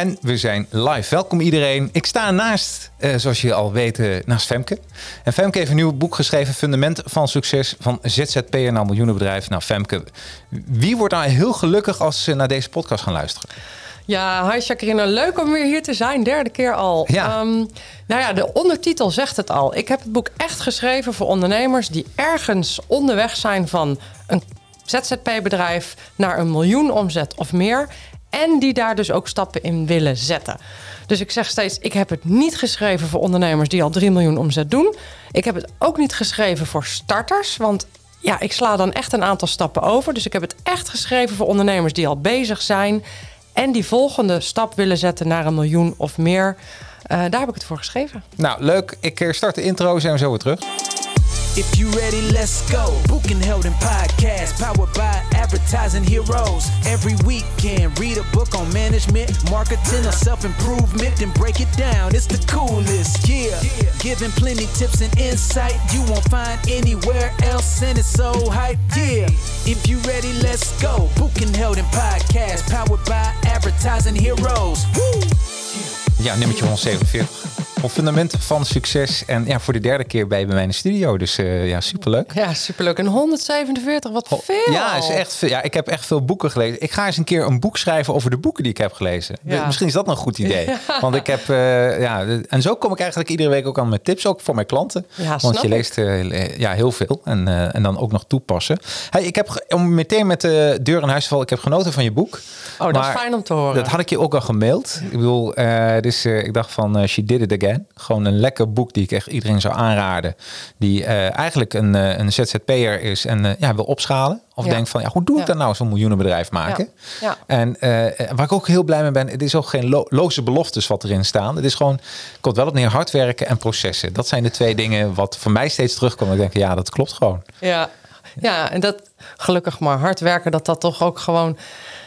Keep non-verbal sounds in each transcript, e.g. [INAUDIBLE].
En we zijn live. Welkom iedereen. Ik sta naast, eh, zoals je al weet, eh, naast Femke. En Femke heeft een nieuw boek geschreven, Fundament van Succes van ZZP'er naar miljoenenbedrijf. Nou Femke, wie wordt nou heel gelukkig als ze naar deze podcast gaan luisteren? Ja, hi Jacqueline. Leuk om weer hier te zijn. Derde keer al. Ja. Ehm, nou ja, de ondertitel zegt het al. Ik heb het boek echt geschreven voor ondernemers die ergens onderweg zijn van een ZZP-bedrijf naar een miljoen omzet of meer. En die daar dus ook stappen in willen zetten. Dus ik zeg steeds, ik heb het niet geschreven voor ondernemers die al 3 miljoen omzet doen. Ik heb het ook niet geschreven voor starters, want ja, ik sla dan echt een aantal stappen over. Dus ik heb het echt geschreven voor ondernemers die al bezig zijn en die volgende stap willen zetten naar een miljoen of meer. Uh, daar heb ik het voor geschreven. Nou, leuk. Ik start de intro, zijn we zo weer terug. If you ready, let's go. Book and held podcast, powered by advertising heroes. Every weekend, read a book on management, marketing, or self improvement, then break it down. It's the coolest, yeah. Giving plenty tips and insight you won't find anywhere else, and it's so hype, yeah. If you ready, let's go. Book and held podcast, powered by advertising heroes. Woo! Ja, nummertje 147 op fundament van succes. En ja, voor de derde keer bij bij mijn studio. Dus uh, ja, superleuk. Ja, superleuk. En 147, wat veel. Ja, is echt veel. ja, ik heb echt veel boeken gelezen. Ik ga eens een keer een boek schrijven over de boeken die ik heb gelezen. Ja. Misschien is dat een goed idee. [LAUGHS] Want ik heb, uh, ja, en zo kom ik eigenlijk iedere week ook aan met tips, ook voor mijn klanten. Ja, Want je leest uh, ja, heel veel en, en dan ook nog toepassen. Hey, ik heb om meteen met de deur in huis te vallen. Ik heb genoten van je boek. Oh, dat is fijn om te horen. Dat had ik je ook al gemaild. Ik bedoel, dus ik dacht van, she did it again. Gewoon een lekker boek die ik echt iedereen zou aanraden. Die uh, eigenlijk een, uh, een ZZP'er is en uh, ja, wil opschalen. Of denkt van, ja, hoe doe ik ja. dat nou, zo'n miljoenenbedrijf maken? Ja. En waar ik ook heel blij mee ben, het is ook geen lo loze beloftes wat erin staan. Het is gewoon, komt wel op neer hard werken en processen. Dat zijn de twee dingen wat voor mij steeds terugkomt. Ik denk, ja, dat klopt gewoon. Ja, ja en dat gelukkig maar hard werken, dat dat toch ook gewoon...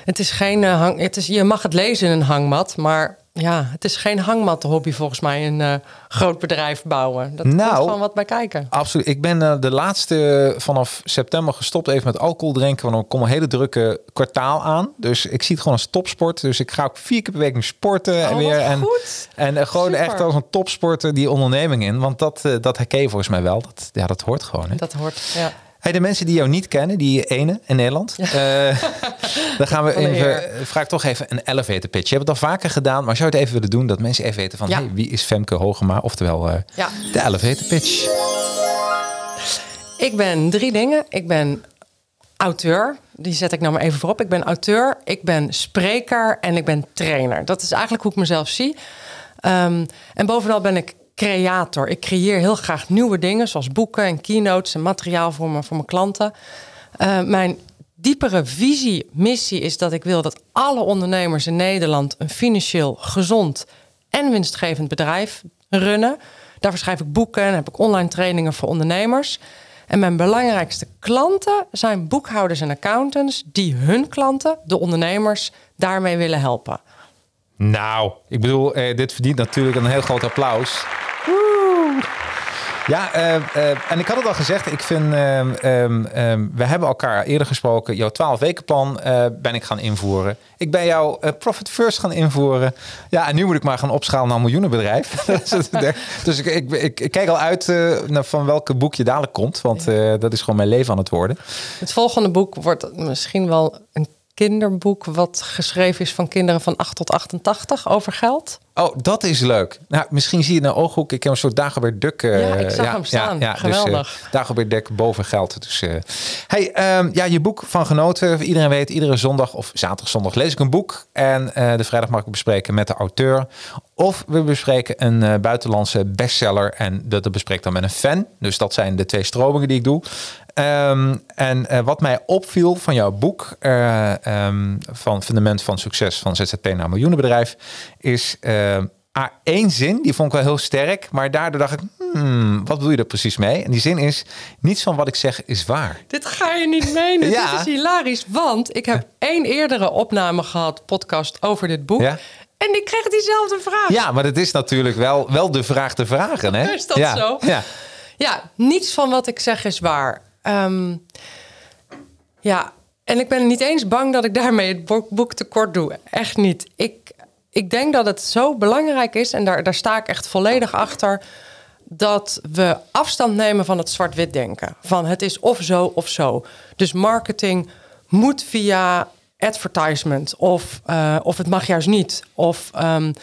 Het is geen hang, het is, je mag het lezen in een hangmat, maar ja, het is geen hangmat-hobby volgens mij, een uh, groot bedrijf bouwen. Dat nou, komt gewoon wat bij kijken. Absoluut. Ik ben uh, de laatste vanaf september gestopt even met alcohol drinken. Want dan komt een hele drukke kwartaal aan. Dus ik zie het gewoon als topsport. Dus ik ga ook vier keer per week sporten. Oh, en weer. En, goed. en gewoon Super. echt als een topsporter die onderneming in. Want dat, dat herken je volgens mij wel. Dat, ja, dat hoort gewoon. Hè? Dat hoort, ja. Hey, de mensen die jou niet kennen, die ene in Nederland. Ja. Uh, [LAUGHS] dan gaan we even, vraag toch even een elevator pitch. Je hebt het al vaker gedaan, maar zou je het even willen doen dat mensen even weten van ja. hey, wie is Femke Hogema? Oftewel uh, ja. de elevator pitch. Ik ben drie dingen. Ik ben auteur. Die zet ik nou maar even voorop. Ik ben auteur, ik ben spreker en ik ben trainer. Dat is eigenlijk hoe ik mezelf zie. Um, en bovenal ben ik creator. Ik creëer heel graag nieuwe dingen, zoals boeken en keynotes en materiaal voor, voor mijn klanten. Uh, mijn diepere visie, missie is dat ik wil dat alle ondernemers in Nederland een financieel gezond en winstgevend bedrijf runnen. Daarvoor schrijf ik boeken en heb ik online trainingen voor ondernemers. En mijn belangrijkste klanten zijn boekhouders en accountants die hun klanten, de ondernemers, daarmee willen helpen. Nou, ik bedoel, eh, dit verdient natuurlijk een heel groot applaus. Woe. Ja, uh, uh, en ik had het al gezegd, ik vind, uh, we hebben elkaar eerder gesproken. Jouw 12 weken plan ben ik gaan invoeren. Ik ben jouw Profit First gaan invoeren. Ja, en nu moet ik maar gaan opschalen naar een miljoenenbedrijf. [LAUGHS] dus ik, ik, ik, ik, kijk al uit naar van welke boek je dadelijk komt, want dat is gewoon mijn leven aan het worden. Het volgende boek wordt misschien wel een kinderboek wat geschreven is van kinderen van 8 tot 88 over geld. Oh, dat is leuk. Nou, misschien zie je de ooghoek. Ik heb een soort Dagobert Duck. Uh, ja, ik zag ja, hem staan. Ja, Geweldig. Dus, uh, Dagobert boven geld. Dus, uh, hey, um, ja, je boek van genoten. Iedereen weet, iedere zondag of zaterdag, zondag lees ik een boek. En de vrijdag mag ik bespreken met de auteur. Of we bespreken een buitenlandse bestseller. En dat, dat bespreek dan met een fan. Dus dat zijn de twee stromingen die ik doe. Um, en uh, wat mij opviel van jouw boek, uh, um, van Fundament van Succes van ZZP naar Miljoenenbedrijf, is uh, één zin, die vond ik wel heel sterk, maar daardoor dacht ik, hmm, wat bedoel je er precies mee? En die zin is, niets van wat ik zeg is waar. Dit ga je niet menen, [LAUGHS] ja. dit is hilarisch, want ik heb [LAUGHS] één eerdere opname gehad, podcast, over dit boek. Ja? En ik kreeg diezelfde vraag. Ja, maar het is natuurlijk wel, wel de vraag te vragen, hè? [LAUGHS] Is dat ja. zo? Ja. ja, niets van wat ik zeg is waar. Um, ja, en ik ben niet eens bang dat ik daarmee het boek tekort doe. Echt niet. Ik, ik denk dat het zo belangrijk is, en daar, daar sta ik echt volledig achter, dat we afstand nemen van het zwart-wit denken. Van het is of zo of zo. Dus marketing moet via advertisement, of, uh, of het mag juist niet. Of um,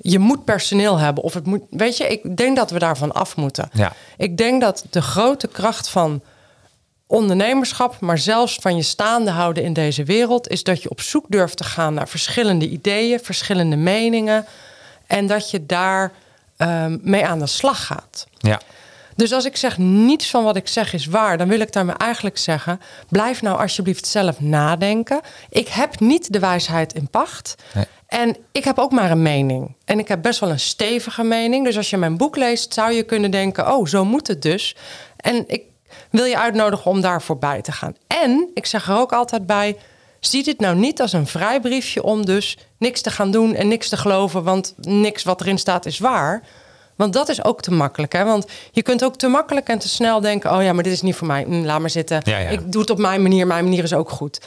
je moet personeel hebben. Of het moet. Weet je, ik denk dat we daarvan af moeten. Ja. Ik denk dat de grote kracht van ondernemerschap, maar zelfs van je staande houden in deze wereld, is dat je op zoek durft te gaan naar verschillende ideeën, verschillende meningen. En dat je daar um, mee aan de slag gaat. Ja. Dus als ik zeg niets van wat ik zeg is waar, dan wil ik daarmee eigenlijk zeggen: blijf nou alsjeblieft zelf nadenken. Ik heb niet de wijsheid in pacht. Nee. En ik heb ook maar een mening. En ik heb best wel een stevige mening. Dus als je mijn boek leest, zou je kunnen denken: oh, zo moet het dus. En ik wil je uitnodigen om daar voorbij te gaan. En ik zeg er ook altijd bij: zie dit nou niet als een vrijbriefje om dus niks te gaan doen en niks te geloven, want niks wat erin staat is waar. Want dat is ook te makkelijk. Hè? Want je kunt ook te makkelijk en te snel denken: oh ja, maar dit is niet voor mij. Mm, laat maar zitten. Ja, ja. Ik doe het op mijn manier. Mijn manier is ook goed.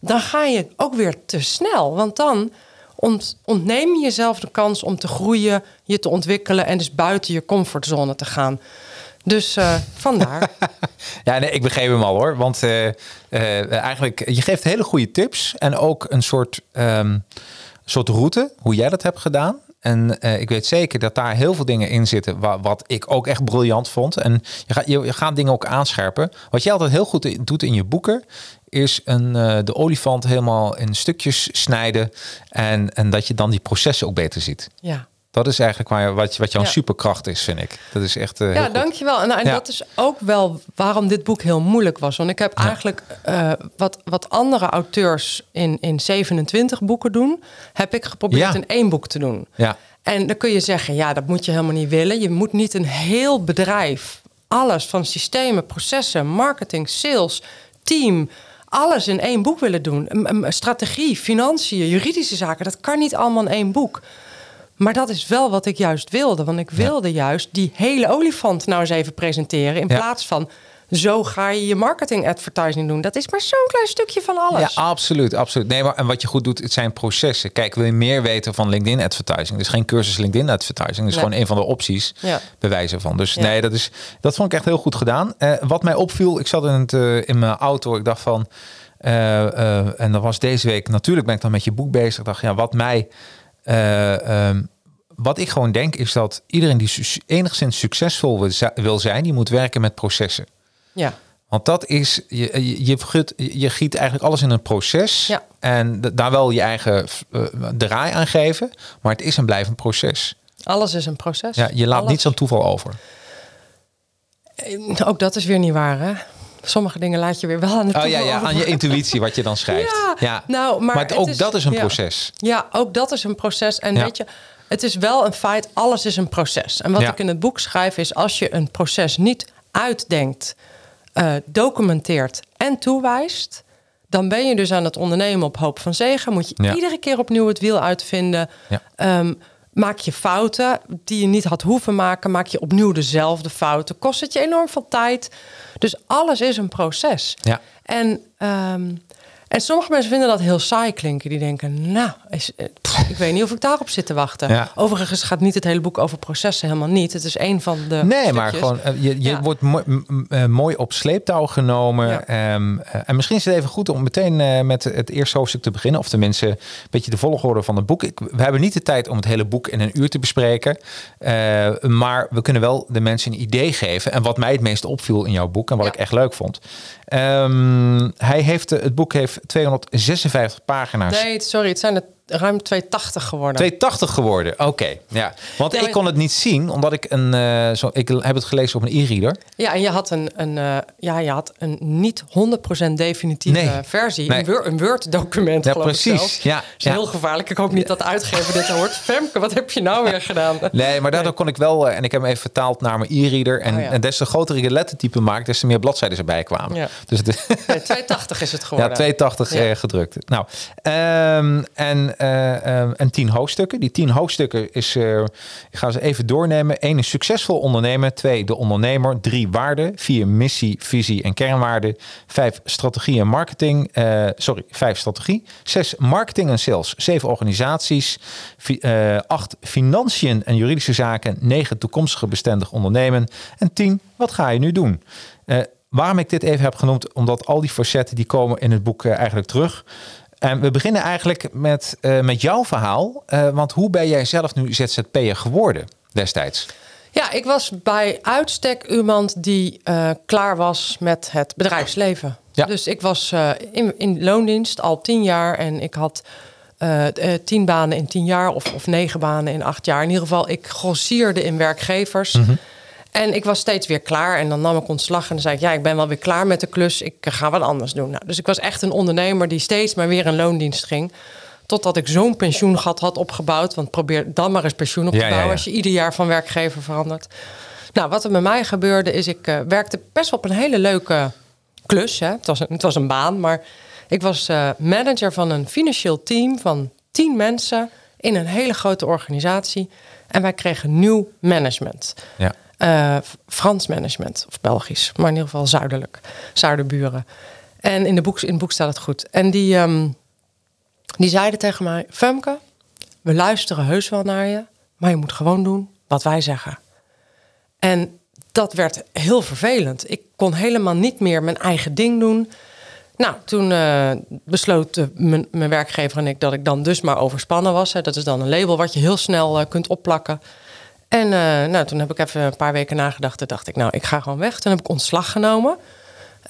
Dan ga je ook weer te snel. Want dan ont, ontneem je jezelf de kans om te groeien, je te ontwikkelen en dus buiten je comfortzone te gaan. Dus uh, vandaar. [LAUGHS] ja, nee, ik begreep hem al hoor. Want uh, uh, eigenlijk, je geeft hele goede tips en ook een soort, um, soort route, hoe jij dat hebt gedaan. En ik weet zeker dat daar heel veel dingen in zitten wat, wat ik ook echt briljant vond. En je gaat, je, je gaat dingen ook aanscherpen. Wat jij altijd heel goed doet in je boeken, is een, de olifant helemaal in stukjes snijden. En, en dat je dan die processen ook beter ziet. Ja. Dat is eigenlijk waar, wat, wat jouw ja. superkracht is, vind ik. Dat is echt. Uh, ja, dankjewel. En, en ja. dat is ook wel waarom dit boek heel moeilijk was. Want ik heb ja. eigenlijk uh, wat, wat andere auteurs in, in 27 boeken doen, heb ik geprobeerd in één boek te doen. Ja. En dan kun je zeggen, ja, dat moet je helemaal niet willen. Je moet niet een heel bedrijf, alles van systemen, processen, marketing, sales, team, alles in één boek willen doen. Strategie, financiën, juridische zaken, dat kan niet allemaal in één boek. Maar dat is wel wat ik juist wilde. Want ik wilde ja. juist die hele olifant nou eens even presenteren. In ja. plaats van zo ga je je marketing advertising doen. Dat is maar zo'n klein stukje van alles. Ja, absoluut, absoluut. Nee, maar en wat je goed doet, het zijn processen. Kijk, wil je meer weten van LinkedIn advertising? Dus geen cursus LinkedIn advertising. Dat is nee. gewoon een van de opties ja. bewijzen van. Dus nee, dat is dat vond ik echt heel goed gedaan. Uh, wat mij opviel, ik zat in, het, uh, in mijn auto. Ik dacht van, uh, en dat was deze week. Natuurlijk ben ik dan met je boek bezig. Ik dacht, ja, wat mij uh, um, wat ik gewoon denk is dat iedereen die su enigszins succesvol wil zijn, die moet werken met processen. Ja. Want dat is, je, je, je, giet, je giet eigenlijk alles in een proces. Ja. En daar wel je eigen uh, draai aan geven. Maar het is een blijvend proces. Alles is een proces. Ja, je laat alles. niets aan toeval over. Ook dat is weer niet waar, hè? Sommige dingen laat je weer wel aan de oh, ja, ja, aan je intuïtie wat je dan [LAUGHS] schrijft. Ja, ja. Nou, maar, maar ook is, dat is een ja. proces. Ja, ook dat is een proces. En weet je, het is wel een feit, alles is een proces. En wat ik in het boek schrijf is, als je een proces niet uitdenkt, uh, documenteert en toewijst, dan ben je dus aan het ondernemen op hoop van zegen. Moet je iedere keer opnieuw het wiel uitvinden. Um, maak je fouten die je niet had hoeven maken, maak je opnieuw dezelfde fouten. Kost het je enorm veel tijd. Dus alles is een proces. Ja. En, um, en sommige mensen vinden dat heel saai klinken. Die denken, nou, is, pff, ik weet niet of ik daarop zit te wachten. Ja. Overigens gaat niet het hele boek over processen, helemaal niet. Het is een van de. Nee, stukjes. maar gewoon, uh, je, je ja. wordt mooi, uh, mooi op sleeptouw genomen. Ja. Um, uh, en misschien is het even goed om meteen met het eerste hoofdstuk te beginnen. Of tenminste, een beetje de volgorde van het boek. Ik, we hebben niet de tijd om het hele boek in een uur te bespreken. Uh, maar we kunnen wel de mensen een idee geven. En wat mij het meest opviel in jouw boek en wat ik echt leuk vond. Um, hij heeft, het boek heeft 256 pagina's. Nee, sorry, het zijn er ruim 280 geworden. 280 geworden, oké. Okay, ja. Want ja, ik kon het niet zien, omdat ik een... Uh, zo, ik heb het gelezen op een e-reader. Ja, en je had een, een, uh, ja, je had een niet 100% definitieve nee. versie. Nee. Een, Word, een Word-document, ja, geloof precies. ik zelf. Ja, dat is ja. heel gevaarlijk. Ik hoop niet dat de uitgever dit hoort. [LAUGHS] Femke, wat heb je nou weer gedaan? Nee, maar daardoor kon ik wel... Uh, en ik heb hem even vertaald naar mijn e-reader. En, Oh, en des te groter ik het lettertype maak, des te meer bladzijden erbij kwamen. Dus het, nee, 280 is het [LAUGHS] geworden. Ja, 280 Ja. gedrukt. Nou, um, en en tien hoofdstukken. Die tien hoofdstukken is, uh, ik ga ze even doornemen. Eén is succesvol ondernemen. Twee, de ondernemer. Drie, waarden. Vier, missie, visie en kernwaarden. Vijf, strategie en marketing. Uh, sorry, vijf, strategie. Zes, marketing en sales. Zeven, organisaties. Acht, financiën en juridische zaken. Negen, toekomstige bestendig ondernemen. En tien, wat ga je nu doen? waarom ik dit even heb genoemd, omdat al die facetten die komen in het boek eigenlijk terug. En we beginnen eigenlijk met, uh, met jouw verhaal. Uh, want hoe ben jij zelf nu ZZP'er geworden destijds? Ja, ik was bij uitstek iemand die uh, klaar was met het bedrijfsleven. Ja. Dus ik was in, in loondienst al tien jaar en ik had tien banen in tien jaar of, of negen banen in acht jaar. In ieder geval, ik grossierde in werkgevers. Mm -hmm. En ik was steeds weer klaar. En dan nam ik ontslag en dan zei ik: Ja, ik ben wel weer klaar met de klus. Ik ga wat anders doen. Nou, dus ik was echt een ondernemer die steeds maar weer een loondienst ging. Totdat ik zo'n pensioengat had opgebouwd. Want probeer dan maar eens pensioen op te bouwen als je ieder jaar van werkgever verandert. Nou, wat er met mij gebeurde is, ik uh, werkte best wel op een hele leuke klus. Hè. Het, was een, het was een baan, maar ik was uh, manager van een financieel team van tien mensen in een hele grote organisatie. En wij kregen nieuw management. Ja. Uh, Frans management, of Belgisch, maar in ieder geval zuidelijk, zuiderburen. En in, de boek, in het boek staat het goed. En die, um, die zeiden tegen mij: Femke, we luisteren heus wel naar je, maar je moet gewoon doen wat wij zeggen. En dat werd heel vervelend. Ik kon helemaal niet meer mijn eigen ding doen. Nou, toen uh, besloot mijn werkgever en ik dat ik dan dus maar overspannen was. Dat is dan een label wat je heel snel uh, kunt opplakken. En uh, nou, toen heb ik even een paar weken nagedacht. Toen dacht ik, nou, ik ga gewoon weg. Toen heb ik ontslag genomen.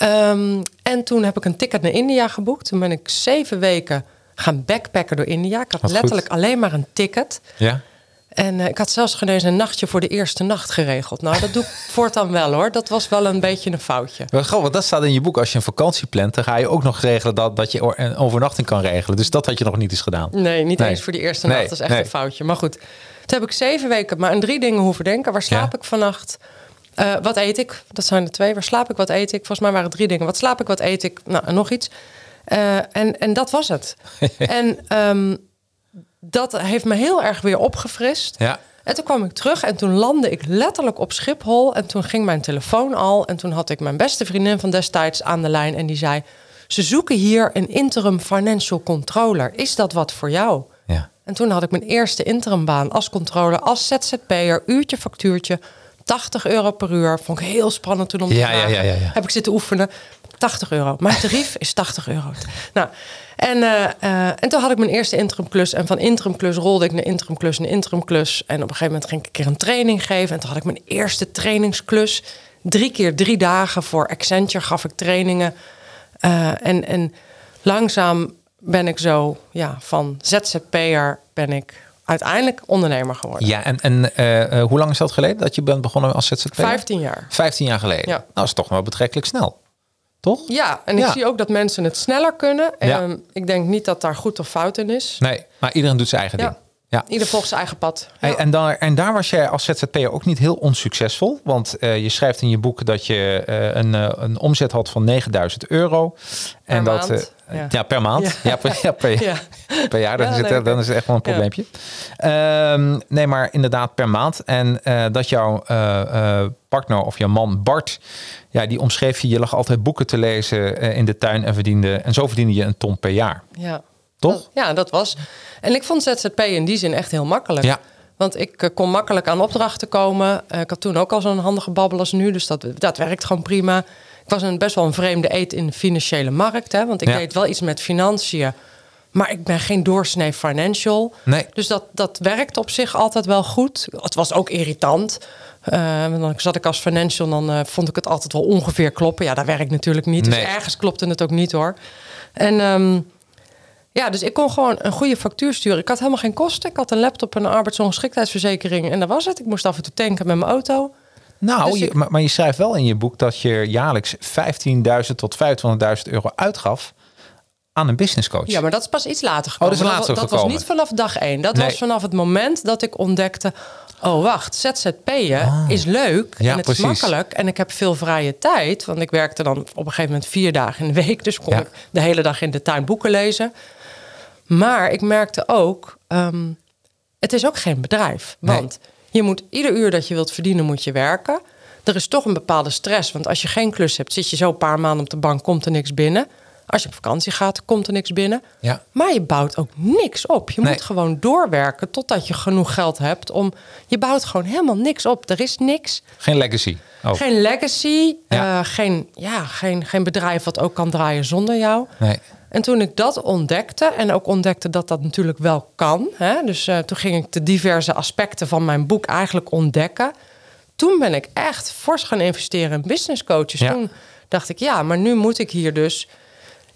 Um, en toen heb ik een ticket naar India geboekt. Toen ben ik zeven weken gaan backpacken door India. Ik had letterlijk alleen maar een ticket. Ja. En uh, ik had zelfs genezen een nachtje voor de eerste nacht geregeld. Nou, dat doe ik [LAUGHS] voortaan wel hoor. Dat was wel een beetje een foutje. Wel grappig, dat staat in je boek. Als je een vakantie plant, dan ga je ook nog regelen dat, dat je een overnachting kan regelen. Dus dat had je nog niet eens gedaan. Nee, niet eens voor die eerste nacht. Dat is echt een foutje. Maar goed, toen heb ik zeven weken maar aan drie dingen hoeven denken. Waar slaap ik vannacht? Uh, wat eet ik? Dat zijn er twee. Waar slaap ik? Wat eet ik? Volgens mij waren het drie dingen. Wat slaap ik? Wat eet ik? Nou, en nog iets. Uh, en, en dat was het. [LAUGHS] en um, dat heeft me heel erg weer opgefrist. Ja. En toen kwam ik terug en toen landde ik letterlijk op Schiphol. En toen ging mijn telefoon al. En toen had ik mijn beste vriendin van destijds aan de lijn. En die zei: Ze zoeken hier een interim financial controller. Is dat wat voor jou? Ja. En toen had ik mijn eerste interimbaan als controller, als ZZP'er, uurtje factuurtje. 80 euro per uur. Vond ik heel spannend toen om te ja, ja, ja, ja, Heb ik zitten oefenen. 80 euro. Mijn tarief is 80 euro. Nou, en, uh, uh, en toen had ik mijn eerste interimklus. En van interimklus rolde ik naar interimklus naar interimklus. En op een gegeven moment ging ik een keer een training geven. En toen had ik mijn eerste trainingsklus. Drie keer drie dagen voor Accenture gaf ik trainingen. Uh, en, en langzaam ben ik zo ja, van ZZP'er ben ik uiteindelijk ondernemer geworden. Ja, en, en uh, hoe lang is dat geleden dat je bent begonnen als ZZP'er? 15 jaar. 15 jaar geleden. Ja. Nou, dat is toch wel betrekkelijk snel. Toch? Ja, en ik zie ook dat mensen het sneller kunnen. Ja. En ik denk niet dat daar goed of fout in is. Nee, maar iedereen doet zijn eigen ding. Ja. Ieder volgt zijn eigen pad. Hey, en, daar, en daar was jij als ZZP'er ook niet heel onsuccesvol. Want uh, je schrijft in je boek dat je uh, een, uh, een omzet had van 9000 euro. Per en maand. dat, ja. ja. per maand. Ja, per, ja, per, ja. per jaar. Dan, is het, dan is het echt wel een probleempje. Um, nee, maar inderdaad per maand. En dat jouw partner of jouw man Bart... Ja, die omschreef je, je lag altijd boeken te lezen in de tuin en verdiende... En zo verdiende je een ton per jaar. Ja. Toch? Ja, dat was. En ik vond ZZP in die zin echt heel makkelijk. Ja. Want ik uh, kon makkelijk aan opdrachten komen. Uh, ik had toen ook al zo'n handige babbel als nu. Dus dat, dat werkt gewoon prima. Ik was een, best wel een vreemde eet in de financiële markt. Hè, want ik ja. deed wel iets met financiën. Maar ik ben geen doorsnee financial. Nee. Dus dat, dat werkt op zich altijd wel goed. Het was ook irritant. Uh, dan zat ik als financial, dan vond ik het altijd wel ongeveer kloppen. Ja, dat werkt natuurlijk niet. Nee. Dus ergens klopte het ook niet hoor. En... Um, ja, dus ik kon gewoon een goede factuur sturen. Ik had helemaal geen kosten. Ik had een laptop en een arbeidsongeschiktheidsverzekering. En dat was het. Ik moest af en toe tanken met mijn auto. Nou, dus je, maar, maar, je schrijft wel in je boek dat je jaarlijks 15.000 tot 25.000 euro uitgaf aan een business coach. Ja, maar dat is pas iets later gekomen. Oh, dat is later dat, dat was niet vanaf dag één. Dat nee. was vanaf het moment dat ik ontdekte... oh wacht, ZZP'en ah. is leuk ja, en het precies. is makkelijk... en ik heb veel vrije tijd. Want ik werkte dan op een gegeven moment vier dagen in de week... dus kon ja. ik de hele dag in de tuin boeken lezen... Maar ik merkte ook, ehm, het is ook geen bedrijf. Nee. Want je moet ieder uur dat je wilt verdienen, moet je werken. Er is toch een bepaalde stress. Want als je geen klus hebt, zit je zo een paar maanden op de bank, komt er niks binnen. Als je op vakantie gaat, komt er niks binnen. Ja. Maar je bouwt ook niks op. Je Nee. moet gewoon doorwerken totdat je genoeg geld hebt om. Je bouwt gewoon helemaal niks op. Er is niks. Geen legacy. Oh, Geen legacy. Ja. eh, geen, ja, geen, geen bedrijf wat ook kan draaien zonder jou. nee. En toen ik dat ontdekte en ook ontdekte dat dat natuurlijk wel kan. Hè, dus eh, toen ging ik de diverse aspecten van mijn boek eigenlijk ontdekken. Toen ben ik echt fors gaan investeren in business coaches. Ja. Toen dacht ik, ja, maar nu moet ik hier dus...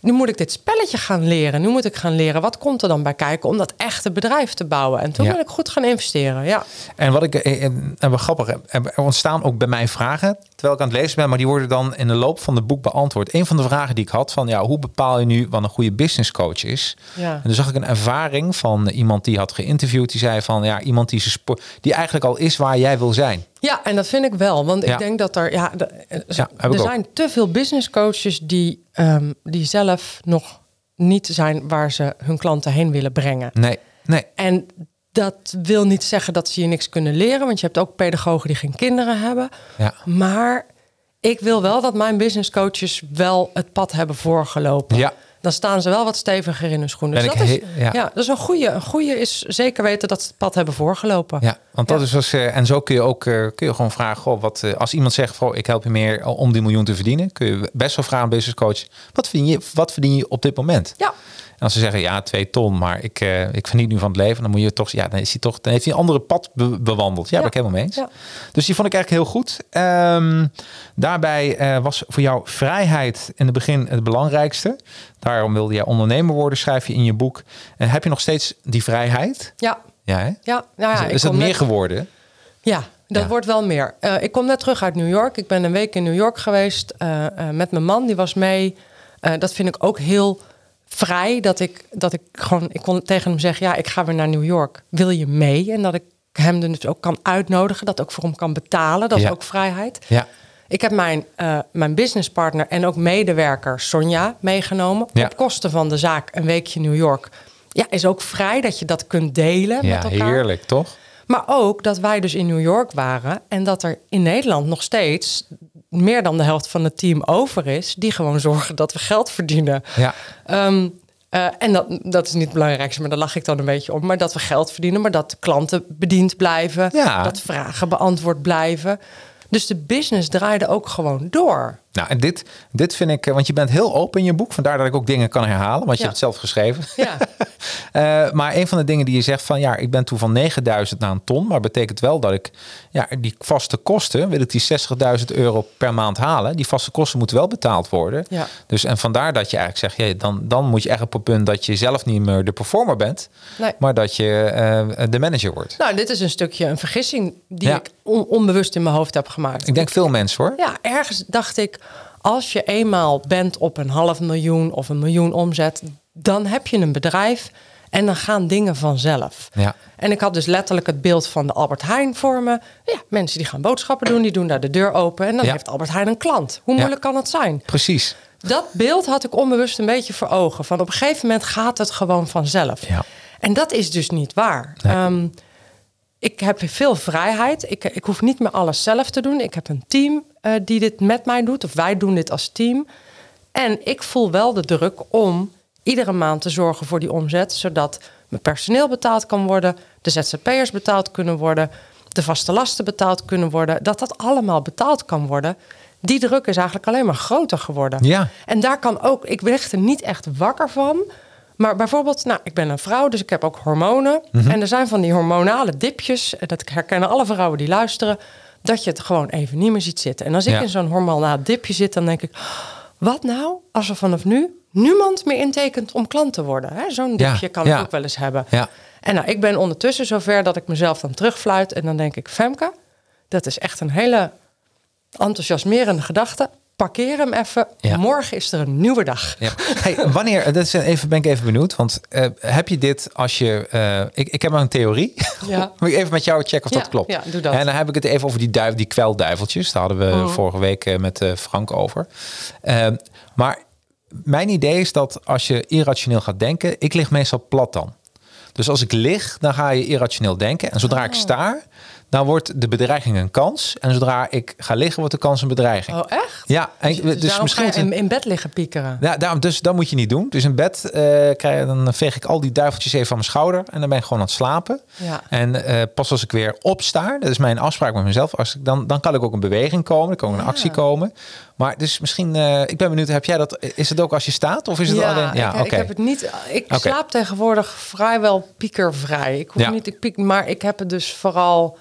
Nu moet ik dit spelletje gaan leren. Nu moet ik gaan leren, wat komt er dan bij kijken... om dat echte bedrijf te bouwen. En toen Ja. ben ik goed gaan investeren, ja. En wat ik eh, en wat grappig, eh, er ontstaan ook bij mij vragen terwijl ik aan het lezen ben, maar die worden dan in de loop van het boek beantwoord. Een van de vragen die ik had van ja, hoe bepaal je nu wat een goede business coach is? Ja. En toen zag ik een ervaring van iemand die had geïnterviewd, die zei van ja, iemand die sport, die eigenlijk al is waar jij wil zijn. Ja, en dat vind ik wel. Want Ja. ik denk dat er... Ja, er ook. zijn te veel business coaches die, ehm, die zelf nog niet zijn... waar ze hun klanten heen willen brengen. Nee, nee. En dat wil niet zeggen dat ze je niks kunnen leren. Want je hebt ook pedagogen die geen kinderen hebben. Ja. Maar ik wil wel dat mijn business coaches wel het pad hebben voorgelopen. Ja. Dan staan ze wel wat steviger in hun schoenen. Ben Dus dat is, ja. ja. dat is een goede. Een goede is zeker weten dat ze het pad hebben voorgelopen. Ja, want dat Ja. is als, en zo kun je ook eh, kun je gewoon vragen, goh, wat, eh, als iemand zegt, goh, ik help je meer om die miljoen te verdienen, kun je best wel vragen aan een business coach, wat verdien je, wat verdien je op dit moment? Ja. Als ze zeggen, ja, twee ton, maar ik, eh, ik geniet nu van het leven, dan moet je toch, ja, dan is hij toch, dan heeft hij een andere pad be- bewandeld. Ja, Ja. ben ik helemaal mee eens. Ja. Dus die vond ik eigenlijk heel goed. Ehm, daarbij eh, was voor jou vrijheid in het begin het belangrijkste. Daarom wilde jij ondernemer worden, schrijf je in je boek. En heb je nog steeds die vrijheid? Ja. Ja, hè? Ja, nou ja, is het kom meer net- geworden? Ja, dat Ja. wordt wel meer. Eh, ik kom net terug uit New York. Ik ben een week in New York geweest eh, eh, met mijn man. Die was mee. Eh, dat vind ik ook heel vrij. Dat ik, dat ik gewoon, ik kon tegen hem zeggen: Ja, ik ga weer naar New York. Wil je mee? En dat ik hem dus ook kan uitnodigen. Dat ook voor hem kan betalen. Dat Ja. is ook vrijheid. Ja. Ik heb mijn, eh, mijn businesspartner en ook medewerker Sonja meegenomen. Ja. Op kosten van de zaak een weekje New York. Ja, is ook vrij dat je dat kunt delen Ja, met elkaar. heerlijk, toch? Maar ook dat wij dus in New York waren en dat er in Nederland nog steeds meer dan de helft van het team over is, die gewoon zorgen dat we geld verdienen. Ja. Ehm, eh, en dat, dat is niet het belangrijkste, maar daar lach ik dan een beetje om. Maar dat we geld verdienen, maar dat klanten bediend blijven, Ja. dat vragen beantwoord blijven. Dus de business draaide ook gewoon door. Nou, en dit, dit vind ik, eh, want je bent heel open in je boek, vandaar dat ik ook dingen kan herhalen, want je hebt het zelf geschreven. [LAUGHS] Ja, [LAUGHS] Eh, maar een van de dingen die je zegt van ja, ik ben toen van 9000 naar een ton, maar betekent wel dat ik ja, die vaste kosten, wil ik die 60.000 euro per maand halen, die vaste kosten moeten wel betaald worden. Ja. Dus en vandaar dat je eigenlijk zegt, ja, dan, dan moet je echt op het punt dat je zelf niet meer de performer bent, Nee. maar dat je eh, de manager wordt. nou, dit is een stukje een vergissing die Ja. ik on- onbewust in mijn hoofd heb gemaakt. Ik denk veel mensen hoor. Ja, ergens dacht ik, als je eenmaal bent op een half miljoen of een miljoen omzet, dan heb je een bedrijf en dan gaan dingen vanzelf. Ja. En ik had dus letterlijk het beeld van de Albert Heijn voor me. Ja, mensen die gaan boodschappen doen, die doen daar de deur open en dan Ja. heeft Albert Heijn een klant. Hoe Ja. moeilijk kan het zijn? Precies. Dat beeld had ik onbewust een beetje voor ogen. Van op een gegeven moment gaat het gewoon vanzelf. Ja. En dat is dus niet waar. Nee. Ehm, ik heb veel vrijheid. Ik, ik hoef niet meer alles zelf te doen. Ik heb een team eh, die dit met mij doet. Of wij doen dit als team. En ik voel wel de druk om iedere maand te zorgen voor die omzet. Zodat mijn personeel betaald kan worden. De ZZP'ers betaald kunnen worden. De vaste lasten betaald kunnen worden. Dat dat allemaal betaald kan worden. Die druk is eigenlijk alleen maar groter geworden. Ja. En daar kan ook, ik werd er niet echt wakker van. Maar bijvoorbeeld, nou, ik ben een vrouw, dus ik heb ook hormonen. Mhm. En er zijn van die hormonale dipjes, en dat herkennen alle vrouwen die luisteren, dat je het gewoon even niet meer ziet zitten. En als ik Ja. in zo'n hormonaal dipje zit, dan denk ik, wat nou als er vanaf nu niemand meer intekent om klant te worden? Zo'n Ja, dipje kan ja. ik ook wel eens hebben. Ja. En nou, ik ben ondertussen zover dat ik mezelf dan terugfluit en dan denk ik, Femke, dat is echt een hele enthousiasmerende gedachte. Parkeer hem even. Ja. Morgen is er een nieuwe dag. Ja. Hey, wanneer, dat is even, ben ik even benieuwd, want eh, heb je dit als je, eh, ik, ik heb een theorie, [LAUGHS] Ja. moet ik even met jou checken of Ja, dat klopt. ja, doe dat. En dan heb ik het even over die, duif, die kwelduiveltjes, daar hadden we Mhm. vorige week eh, met eh, Frank over. Eh, maar mijn idee is dat als je irrationeel gaat denken, ik lig meestal plat dan. Dus als ik lig, dan ga je irrationeel denken. En zodra ik Oh. sta, dan wordt de bedreiging een kans. En zodra ik ga liggen, wordt de kans een bedreiging. Oh, echt? Ja, en, Dus, dus, misschien ga je in, in bed liggen piekeren. ja, daarom, dus dat moet je niet doen. Dus in bed eh, krijg, dan veeg ik al die duiveltjes even van mijn schouder. En dan ben ik gewoon aan het slapen. Ja. En eh, pas als ik weer opsta, dat is mijn afspraak met mezelf. Als ik, dan, dan kan ik ook in beweging komen. Dan kan ik in Ja. actie komen. Maar dus misschien, eh, ik ben benieuwd, heb jij dat? Is het ook als je staat? Of is het alleen? Ja, ik, oké. ik heb het niet. Ik slaap tegenwoordig vrijwel piekervrij. Ik hoef Ja. niet, ik piek, maar ik heb het dus vooral.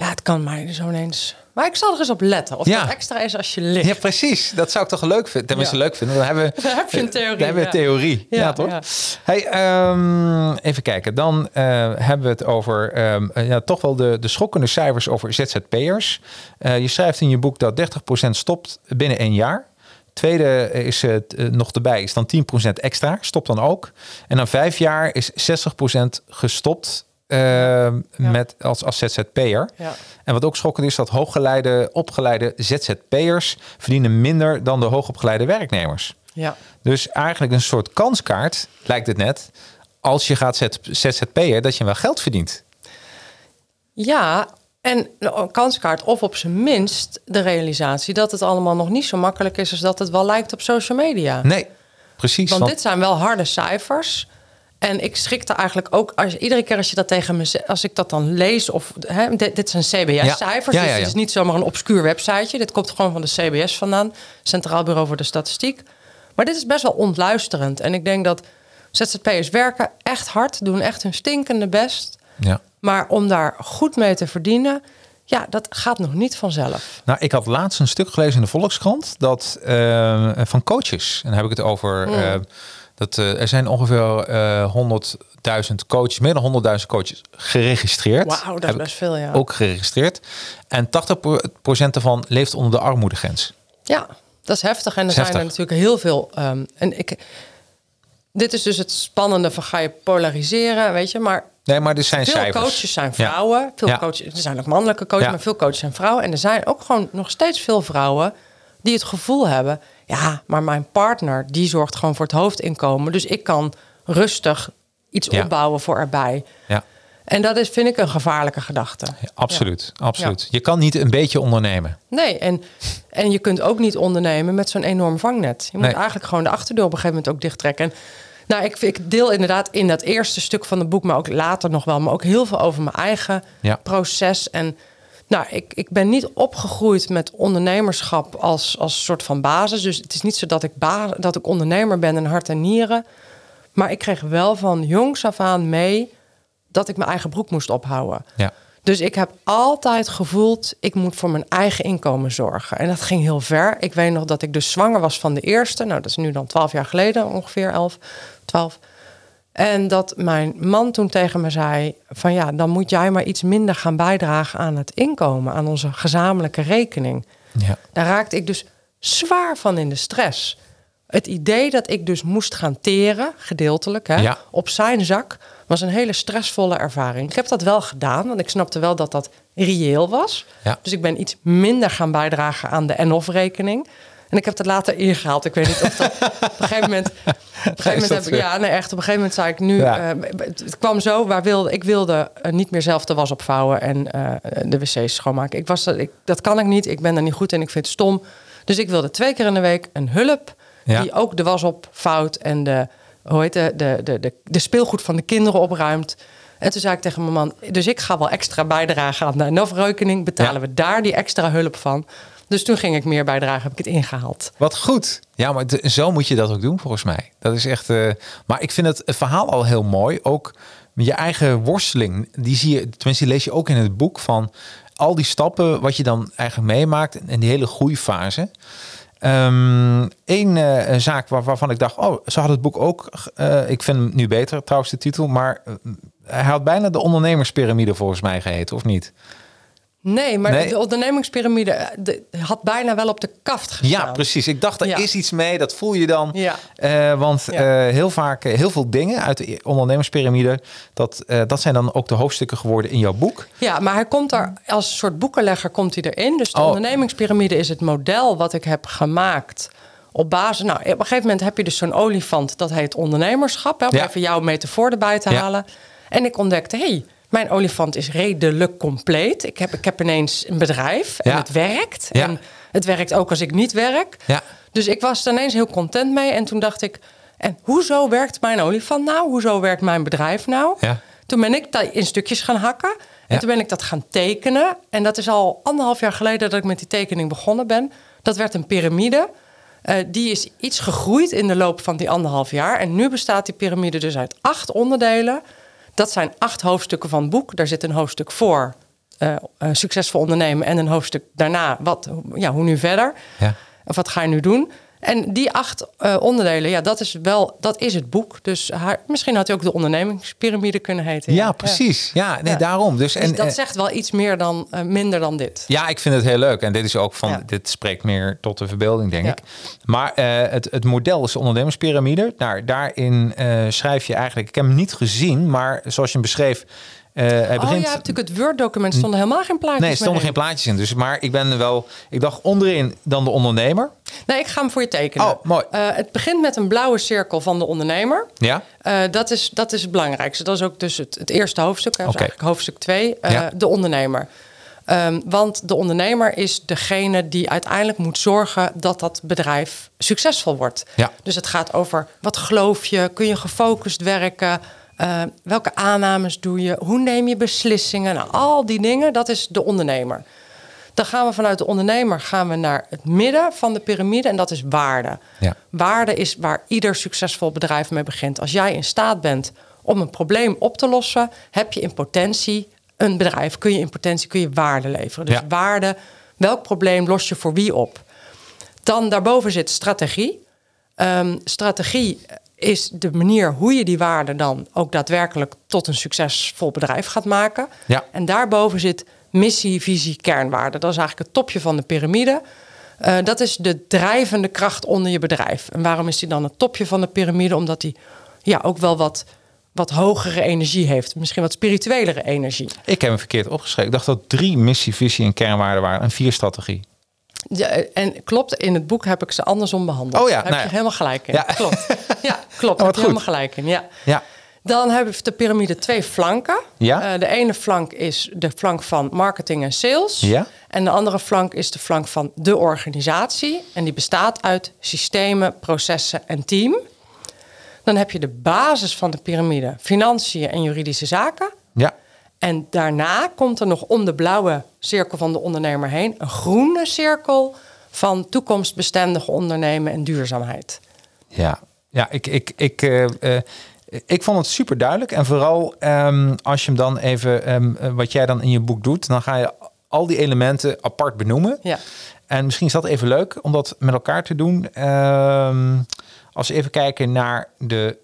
Ja, het kan mij zo ineens. Maar ik zal er eens op letten. Of Ja. dat extra is als je ligt. Ja, precies. Dat zou ik toch leuk vinden. Tenminste, Ja. leuk vinden. Dan hebben we, [LAUGHS] Dan heb je een theorie, Dan hebben we ja. een theorie. Ja, toch? Hey, ehm, even kijken. Dan eh, hebben we het over eh, ja, toch wel de, de schokkende cijfers over ZZP'ers. Eh, je schrijft in je boek dat 30% stopt binnen één jaar. Tweede is het nog erbij, is dan 10% extra. Stopt dan ook. En na vijf jaar is 60% gestopt eh, met, als, als ZZP'er. Ja. En wat ook schokkend is, dat hooggeleide, opgeleide ZZP'ers verdienen minder dan de hoogopgeleide werknemers. Ja. Dus eigenlijk een soort kanskaart, lijkt het net, als je gaat ZZP'er, dat je wel geld verdient. Ja, en een kanskaart of op zijn minst de realisatie dat het allemaal nog niet zo makkelijk is als dat het wel lijkt op social media. Nee, precies. Want want- dit zijn wel harde cijfers. En ik schrik er eigenlijk ook als iedere keer als je dat tegen me zegt, als ik dat dan lees of hè, dit, dit zijn CBS-cijfers, Ja, ja, dus het is niet zomaar een obscuur websiteje. Dit komt gewoon van de CBS vandaan, Centraal Bureau voor de Statistiek. Maar dit is best wel ontluisterend. En ik denk dat ZZP'ers werken echt hard, doen echt hun stinkende best. ja. Maar om daar goed mee te verdienen, ja, dat gaat nog niet vanzelf. Nou, ik had laatst een stuk gelezen in de Volkskrant dat eh, van coaches. En dan heb ik het over Hmm. eh, dat eh, er zijn ongeveer eh 100.000 coaches, meer dan 100.000 coaches geregistreerd. Wauw, dat is best veel, ja. Ook geregistreerd. En 80% ervan leeft onder de armoedegrens. Ja, dat is heftig. En er zijn er natuurlijk heel veel. ehm, en ik, dit is dus het spannende van ga je polariseren, weet je. Maar Nee, maar er zijn veel cijfers. coaches zijn Ja. vrouwen. Veel Ja. coaches, er zijn ook mannelijke coaches, Ja. maar veel coaches zijn vrouwen. En er zijn ook gewoon nog steeds veel vrouwen die het gevoel hebben... ja, maar mijn partner die zorgt gewoon voor het hoofdinkomen. Dus ik kan rustig iets Ja. opbouwen voor erbij. Ja. En dat is, vind ik, een gevaarlijke gedachte. Ja, absoluut, absoluut. Je kan niet een beetje ondernemen. Nee, en, en je kunt ook niet ondernemen met zo'n enorm vangnet. Je moet Nee. eigenlijk gewoon de achterdeur op een gegeven moment ook dichttrekken. En, nou, ik, ik deel inderdaad in dat eerste stuk van het boek, maar ook later nog wel, maar ook heel veel over mijn eigen Ja. proces. En nou, ik, ik ben niet opgegroeid met ondernemerschap als, als soort van basis. Dus het is niet zo dat ik, ba- dat ik ondernemer ben in hart en nieren. Maar ik kreeg wel van jongs af aan mee dat ik mijn eigen broek moest ophouden. Ja. Dus ik heb altijd gevoeld, ik moet voor mijn eigen inkomen zorgen. En dat ging heel ver. Ik weet nog dat ik dus zwanger was van de eerste. Nou, dat is nu dan twaalf jaar geleden, ongeveer elf, twaalf. En dat mijn man toen tegen me zei: van ja, dan moet jij maar iets minder gaan bijdragen aan het inkomen, aan onze gezamenlijke rekening. Ja. Daar raakte ik dus zwaar van in de stress. Het idee dat ik dus moest gaan teren, gedeeltelijk, hè, Ja. op zijn zak, was een hele stressvolle ervaring. Ik heb dat wel gedaan, want ik snapte wel dat dat reëel was. Ja. Dus ik ben iets minder gaan bijdragen aan de en-of-rekening. En ik heb het later ingehaald. Ik weet niet of dat [LAUGHS] op een gegeven moment. Op een gegeven moment dat heb ik, ja, nee, echt. Op een gegeven moment zei ik nu. Ja. eh, het kwam zo. Waar wilde, ik wilde eh, niet meer zelf de was opvouwen en eh, de wc's schoonmaken. Ik was, dat- ik, dat kan ik niet. Ik ben er niet goed in. Ik vind het stom. Dus ik wilde twee keer in de week een hulp. Ja. Die ook de was opvouwt en de, hoe heet de, de, de, de, de speelgoed van de kinderen opruimt. En toen zei ik tegen mijn man, dus ik ga wel extra bijdragen aan de NOF-rekening. Betalen Ja. we daar die extra hulp van. Dus toen ging ik meer bijdragen, heb ik het ingehaald. Wat goed. Ja, maar zo moet je dat ook doen volgens mij. Dat is echt. eh, maar ik vind het, verhaal al heel mooi. Ook je eigen worsteling. Die zie je, tenminste, die lees je ook in het boek van al die stappen wat je dan eigenlijk meemaakt en die hele groeifase. Eén zaak waar, waarvan ik dacht, oh, ze had het boek ook. eh, ik vind hem nu beter trouwens de titel, maar eh, hij had bijna de ondernemerspyramide volgens mij geheten, of niet? Nee, maar Nee. de ondernemingspyramide eh, had bijna wel op de kaft gestaan. Ja, precies. Ik dacht, er Ja. is iets mee. Dat voel je dan. Ja. Eh, want Ja. eh, heel vaak, heel veel dingen uit de ondernemerspyramide... Dat, dat zijn dan ook de hoofdstukken geworden in jouw boek. Ja, maar hij komt er als een soort boekenlegger komt hij erin. Dus de Oh. ondernemingspyramide is het model wat ik heb gemaakt op basis... Nou, op een gegeven moment heb je dus zo'n olifant, dat heet ondernemerschap. Hè, om even jouw metafoor erbij te halen. En ik ontdekte, hé, hey, mijn olifant is redelijk compleet. Ik heb, ik heb ineens een bedrijf en Ja. het werkt. Ja. En het werkt ook als ik niet werk. Ja. Dus ik was er ineens heel content mee. En toen dacht ik, en hoezo werkt mijn olifant nou? Hoezo werkt mijn bedrijf nou? Ja. Toen ben ik dat in stukjes gaan hakken. En toen ben ik dat gaan tekenen. En dat is al anderhalf jaar geleden dat ik met die tekening begonnen ben. Dat werd een piramide. Eh, die is iets gegroeid in de loop van die anderhalf jaar. En nu bestaat die piramide dus uit acht onderdelen. Dat zijn acht hoofdstukken van het boek. Daar zit een hoofdstuk voor eh, eh, succesvol ondernemen. En een hoofdstuk daarna, wat, ja, hoe nu verder? Ja. Of wat ga je nu doen? En die acht eh, onderdelen, ja, dat is wel, dat is het boek. Dus haar, misschien had hij ook de ondernemingspyramide kunnen heten. Ja, precies. Ja, nee, Ja. daarom. Dus, Dus en, dat eh, zegt wel iets meer dan, eh, minder dan dit. Ja, ik vind het heel leuk. En dit is ook van, Ja. dit spreekt meer tot de verbeelding, denk ik. Maar het, het model is de ondernemerspyramide. Nou, daarin schrijf je eigenlijk, ik heb hem niet gezien, maar zoals je hem beschreef, eh hij Oh, begint. ja, natuurlijk het Word-document stonden helemaal geen plaatjes Nee, er stonden geen plaatjes in. Dus, maar ik ben wel, ik dacht onderin dan de ondernemer. Nee, ik ga hem voor je tekenen. Oh, mooi. Eh, het begint met een blauwe cirkel van de ondernemer. Ja, Eh, dat, is, dat is het belangrijkste. Dat is ook dus het, het eerste hoofdstuk. hè, dus Oké. eigenlijk hoofdstuk 2. Ja. De ondernemer. Ehm, want de ondernemer is degene die uiteindelijk moet zorgen dat dat bedrijf succesvol wordt. Ja. Dus het gaat over wat geloof je, kun je gefocust werken, Eh, welke aannames doe je, hoe neem je beslissingen. Nou, al die dingen, dat is de ondernemer. Dan gaan we vanuit de ondernemer gaan we naar het midden van de piramide en dat is waarde. Ja. Waarde is waar ieder succesvol bedrijf mee begint. Als jij in staat bent om een probleem op te lossen, heb je in potentie een bedrijf. Kun je in potentie kun je waarde leveren. Dus Ja. waarde, welk probleem los je voor wie op? Dan daarboven zit strategie. Ehm, strategie is de manier hoe je die waarde dan ook daadwerkelijk tot een succesvol bedrijf gaat maken. Ja. En daarboven zit missie, visie, kernwaarde. Dat is eigenlijk het topje van de piramide. Eh, dat is de drijvende kracht onder je bedrijf. En waarom is die dan het topje van de piramide? Omdat die ja, ook wel wat, wat hogere energie heeft. Misschien wat spirituelere energie. ik heb hem verkeerd opgeschreven. Ik dacht dat drie missie, visie en kernwaarden waren en vier strategie. Ja, en klopt, in het boek heb ik ze andersom behandeld. Oh ja, Daar heb nou je helemaal gelijk in. Ja. Klopt. [LAUGHS] Ja, klopt. Oh, heb je helemaal gelijk in. Ja. Ja, Dan heeft de piramide twee flanken. Ja. Eh, de ene flank is de flank van marketing en sales. Ja. En de andere flank is de flank van de organisatie. En die bestaat uit systemen, processen en team. Dan heb je de basis van de piramide, financiën en juridische zaken. ja, En daarna komt er nog om de blauwe cirkel van de ondernemer heen een groene cirkel van toekomstbestendig ondernemen en duurzaamheid. Ja, ja ik, ik, ik, eh, eh, ik vond het super duidelijk. En vooral ehm, als je hem dan even, ehm, eh, wat jij dan in je boek doet, dan ga je al die elementen apart benoemen. Ja. En misschien is dat even leuk om dat met elkaar te doen. Ehm, als we even kijken naar de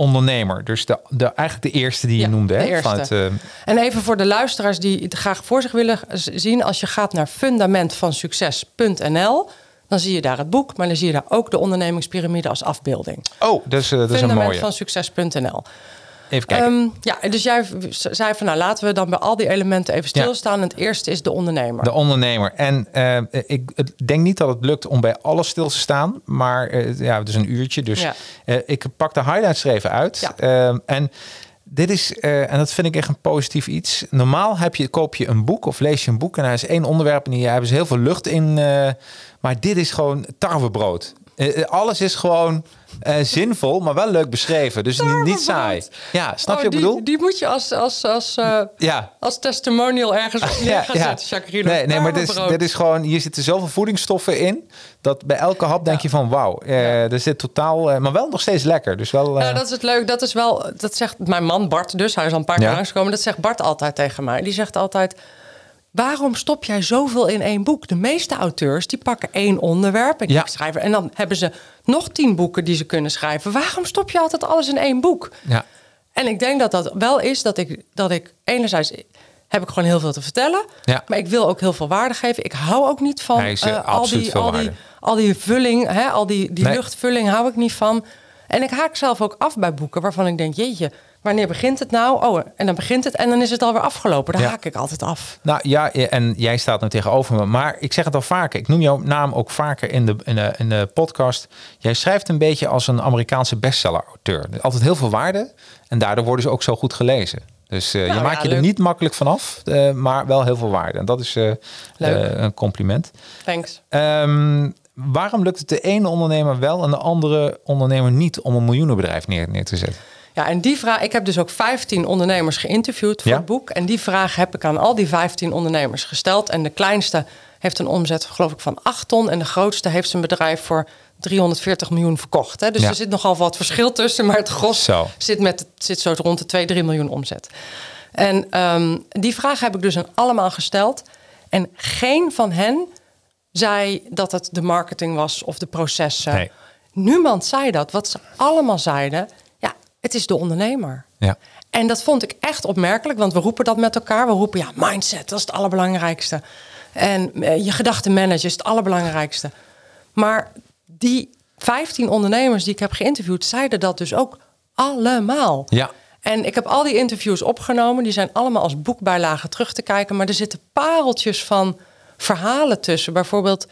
ondernemer. Dus de, de, eigenlijk de eerste die je Ja, noemde. de Hè? Vanuit, eh, En even voor de luisteraars die het graag voor zich willen zien. Als je gaat naar fundamentvansucces.nl, dan zie je daar het boek. Maar dan zie je daar ook de ondernemingspyramide als afbeelding. oh, is, eh, dat is een mooie. Fundamentvansucces.nl. Even kijken. Ehm, ja, dus jij zei van nou laten we dan bij al die elementen even Ja. stilstaan. En het eerste is de ondernemer. De ondernemer. En eh, ik denk niet dat het lukt om bij alles stil te staan. Maar eh, ja, het is een uurtje. Dus Ja. eh, ik pak de highlights er even uit. Ja. Ehm, en dit is, en dat vind ik echt een positief iets. Normaal heb je, koop je een boek of lees je een boek. En daar is één onderwerp en hier hebben ze heel veel lucht in. maar dit is gewoon tarwebrood. Eh, eh, alles is gewoon eh, zinvol, maar wel leuk beschreven. Dus niet, niet saai. Ja, snap Oh, je wat ik bedoel? Die moet je als, als, als, Ja. als testimonial ergens op [LAUGHS] neer gaan zetten, Jacqueline. Nee, nee maar dit is, dit is gewoon, hier zitten zoveel voedingsstoffen in. Dat bij elke hap denk je van wauw, eh, er zit totaal, maar wel nog steeds lekker. Dus wel. Ja, dat is het leuk. Dat is wel, dat zegt mijn man Bart dus. Hij is al een paar keer Ja. langsgekomen. Dat zegt Bart altijd tegen mij. Die zegt altijd, waarom stop jij zoveel in één boek? De meeste auteurs, die pakken één onderwerp en, Ja. schrijven, en dan hebben ze nog tien boeken die ze kunnen schrijven. Waarom stop je altijd alles in één boek? ja. En ik denk dat dat wel is dat ik, dat ik enerzijds heb ik gewoon heel veel te vertellen. Ja. Maar ik wil ook heel veel waarde geven. Ik hou ook niet van Nee, eh, al, die, al, die, al die vulling, hè, al die, die Nee. luchtvulling hou ik niet van. En ik haak zelf ook af bij boeken waarvan ik denk, jeetje, wanneer begint het nou? Oh, en dan begint het en dan is het alweer afgelopen. Daar Ja. haak ik altijd af. Nou ja, en jij staat nu tegenover me. Maar ik zeg het al vaker. Ik noem jouw naam ook vaker in de, in de, in de podcast. Jij schrijft een beetje als een Amerikaanse bestseller-auteur. Altijd heel veel waarde. En daardoor worden ze ook zo goed gelezen. Dus Nou, je maakt ja, je er niet makkelijk vanaf. eh maar wel heel veel waarde. En dat is eh, een compliment. Thanks. Ehm, waarom lukt het de ene ondernemer wel en de andere ondernemer niet om een miljoenenbedrijf neer, neer te zetten? Ja, en die vraag, ik heb dus ook 15 ondernemers geïnterviewd voor Ja. het boek. En die vraag heb ik aan al die 15 ondernemers gesteld. En de kleinste heeft een omzet, geloof ik, van 8 ton. En de grootste heeft zijn bedrijf voor 340 miljoen verkocht. Hè? Dus Ja. er zit nogal wat verschil tussen. Maar het gros Zo. zit, met, zit zo rond de 2, 3 miljoen omzet. En ehm, die vraag heb ik dus aan allemaal gesteld. En geen van hen zei dat het de marketing was of de processen. Nee. Niemand zei dat. Wat ze allemaal zeiden, het is de ondernemer. Ja. En dat vond ik echt opmerkelijk, want we roepen dat met elkaar. We roepen, ja, mindset, dat is het allerbelangrijkste. En eh, je gedachtenmanager is het allerbelangrijkste. Maar die 15 ondernemers die ik heb geïnterviewd, zeiden dat dus ook allemaal. Ja. En ik heb al die interviews opgenomen. Die zijn allemaal als boekbijlagen terug te kijken. Maar er zitten pareltjes van verhalen tussen. Bijvoorbeeld,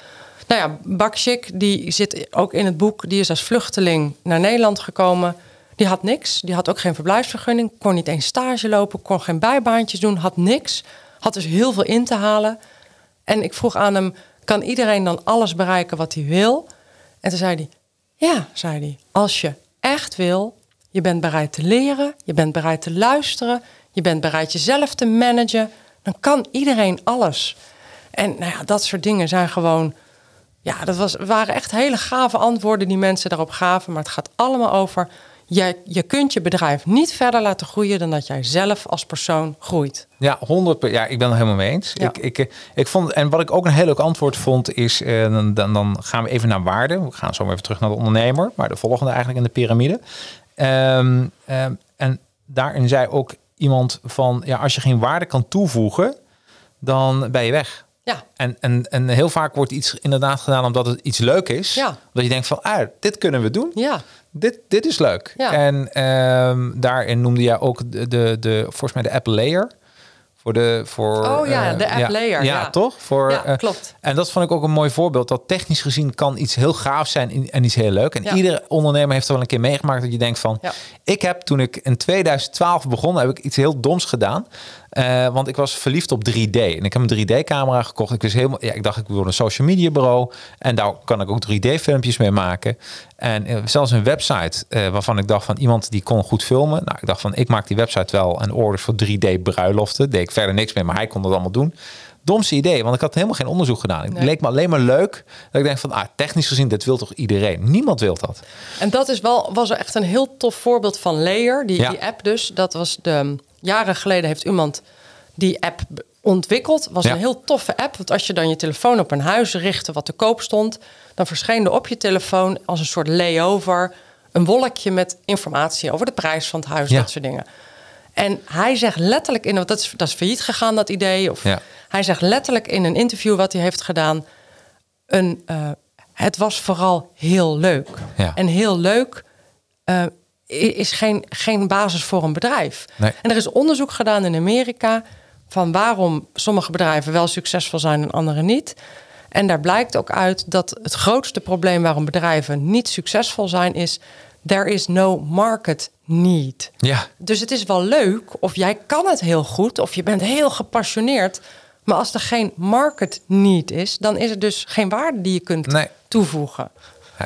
nou ja, Bakshik, die zit ook in het boek. Die is als vluchteling naar Nederland gekomen. Die had niks. Die had ook geen verblijfsvergunning. Kon niet eens stage lopen. Kon geen bijbaantjes doen. Had niks. Had dus heel veel in te halen. En ik vroeg aan hem, kan iedereen dan alles bereiken wat hij wil? En toen zei hij, ja, zei hij, als je echt wil, je bent bereid te leren, je bent bereid te luisteren, je bent bereid jezelf te managen, dan kan iedereen alles. En nou ja, dat soort dingen zijn gewoon, ja, dat was, waren echt hele gave antwoorden die mensen daarop gaven. Maar het gaat allemaal over, je, je kunt je bedrijf niet verder laten groeien dan dat jij zelf als persoon groeit. Ja, 100 per- Ja, ik ben het helemaal mee eens. Ja. Ik, ik, eh, ik vond, en wat ik ook een heel leuk antwoord vond, is: eh, dan, dan, dan gaan we even naar waarde. We gaan zo maar even terug naar de ondernemer, maar de volgende eigenlijk in de piramide. Ehm, ehm, en daarin zei ook iemand van: ja, als je geen waarde kan toevoegen, dan ben je weg. Ja, En, en, en heel vaak wordt iets inderdaad gedaan omdat het iets leuk is. Ja. Dat je denkt van, ah, dit kunnen we doen. ja, Dit, dit is leuk. Ja. En ehm, daarin noemde jij ook de, de, de, volgens mij de app layer. Voor de, voor, Oh ja, eh, de app layer, Ja, ja. toch? Voor, Ja, eh, klopt. En dat vond ik ook een mooi voorbeeld. Dat technisch gezien kan iets heel gaaf zijn en- iets heel leuk. En iedere ondernemer heeft er wel een keer meegemaakt dat je denkt van... Ja. Ik heb toen ik in 2012 begon, heb ik iets heel doms gedaan. Eh, want ik was verliefd op 3D. En ik heb een 3D-camera gekocht. Ik, wist helemaal, ja, ik dacht, ik wil een social media bureau. En daar kan ik ook 3D-filmpjes mee maken. En eh, zelfs een website eh, waarvan ik dacht van iemand die kon goed filmen. Nou, ik dacht van, ik maak die website wel en orders voor 3D-bruiloften. Deed ik verder niks mee, maar hij kon dat allemaal doen. Domste idee, want ik had helemaal geen onderzoek gedaan. Het Nee. leek me alleen maar leuk. Dat ik denk van, ah, technisch gezien, dit wil toch iedereen? Niemand wil dat. En dat is wel, was echt een heel tof voorbeeld van Layer, die, Ja. die app dus. Dat was de, jaren geleden heeft iemand die app ontwikkeld. Was Ja. een heel toffe app. Want als je dan je telefoon op een huis richtte wat te koop stond... dan verscheen er op je telefoon als een soort layover... een wolkje met informatie over de prijs van het huis, Ja. dat soort dingen. En hij zegt letterlijk, in, want dat is, dat is failliet gegaan, dat idee. Of, Ja. Hij zegt letterlijk in een interview wat hij heeft gedaan... Een, eh, het was vooral heel leuk. En heel leuk eh, is geen, geen basis voor een bedrijf. Nee. En er is onderzoek gedaan in Amerika van waarom sommige bedrijven wel succesvol zijn en andere niet. En daar blijkt ook uit dat het grootste probleem waarom bedrijven niet succesvol zijn is there is no market need. Ja, Dus het is wel leuk of jij kan het heel goed of je bent heel gepassioneerd, maar als er geen market need is, dan is er dus geen waarde die je kunt Nee. toevoegen.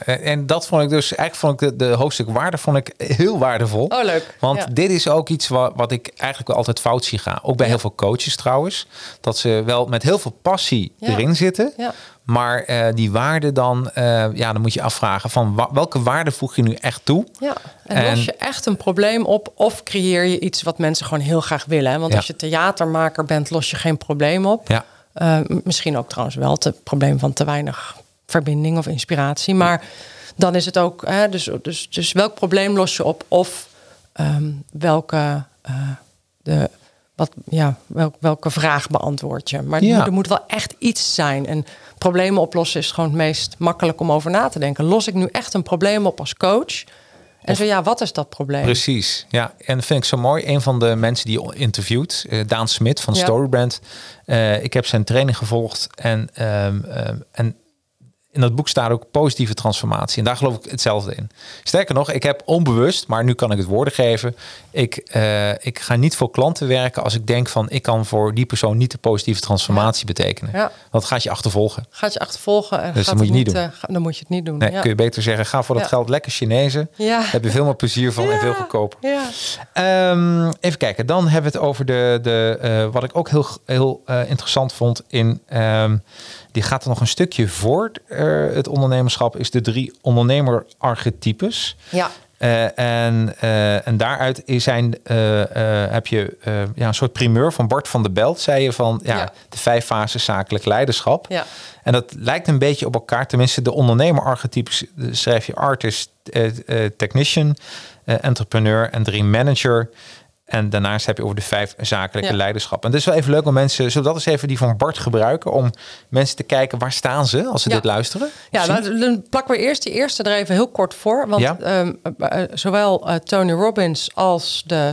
En en dat vond ik dus, eigenlijk vond ik de, de hoofdstuk waarde vond ik heel waardevol. Oh, leuk. Want Ja. dit is ook iets wat, wat ik eigenlijk wel altijd fout zie gaan. Ook bij heel veel coaches trouwens. Dat ze wel met heel veel passie Ja. erin zitten. Ja. Maar eh, die waarde dan, eh, ja, dan moet je afvragen van wa- welke waarde voeg je nu echt toe? Ja, en, En- los je echt een probleem op of creëer je iets wat mensen gewoon heel graag willen. hè? Want als je theatermaker bent, los je geen probleem op. Ja. Eh, misschien ook trouwens wel het probleem van te weinig verbinding of inspiratie. Maar dan is het ook, hè, dus, dus, dus welk probleem los je op of ehm, welke, eh, de, wat, ja, welk, welke vraag beantwoord je. Maar Ja. er moet wel echt iets zijn. En problemen oplossen is gewoon het meest makkelijk om over na te denken. Los ik nu echt een probleem op als coach? En zo ja, wat is dat probleem? Precies, ja. En dat vind ik zo mooi. Een van de mensen die je interviewt, uh, Daan Smit van Ja. Storybrand. Eh, ik heb zijn training gevolgd en, ehm, en in dat boek staat ook positieve transformatie. En daar geloof ik hetzelfde in. Sterker nog, ik heb onbewust, maar nu kan ik het woorden geven. Ik, eh, ik ga niet voor klanten werken als ik denk van ik kan voor die persoon niet de positieve transformatie betekenen. Ja. Dat gaat je achtervolgen. Gaat je achtervolgen en Dus dat moet je niet doen. dan moet je het niet doen. Nee, ja. kun je beter zeggen, ga voor dat geld lekker Chinezen. Ja. Daar heb je veel meer plezier van en veel goedkoper. Ja. Ehm, even kijken, dan hebben we het over de, de eh, wat ik ook heel, heel eh, interessant vond in, ehm, die gaat er nog een stukje voor eh, het ondernemerschap, is de drie ondernemer-archetypes. ja. Eh, en, eh, en daaruit is zijn, heb je ja, een soort primeur van Bart van der Belt, zei je van ja, Ja. de vijf fases zakelijk leiderschap. Ja. En dat lijkt een beetje op elkaar. Tenminste, de ondernemer-archetypes schrijf je artist, technician, entrepreneur en drie manager. En daarnaast heb je over de vijf zakelijke Ja. leiderschap. En het is wel even leuk om mensen, zullen we dat eens even die van Bart gebruiken om mensen te kijken waar staan ze als ze Ja. dit luisteren? Ja, nou, dan plakken we eerst die eerste er even heel kort voor. Want Ja. ehm, eh, eh, zowel eh, Tony Robbins als de,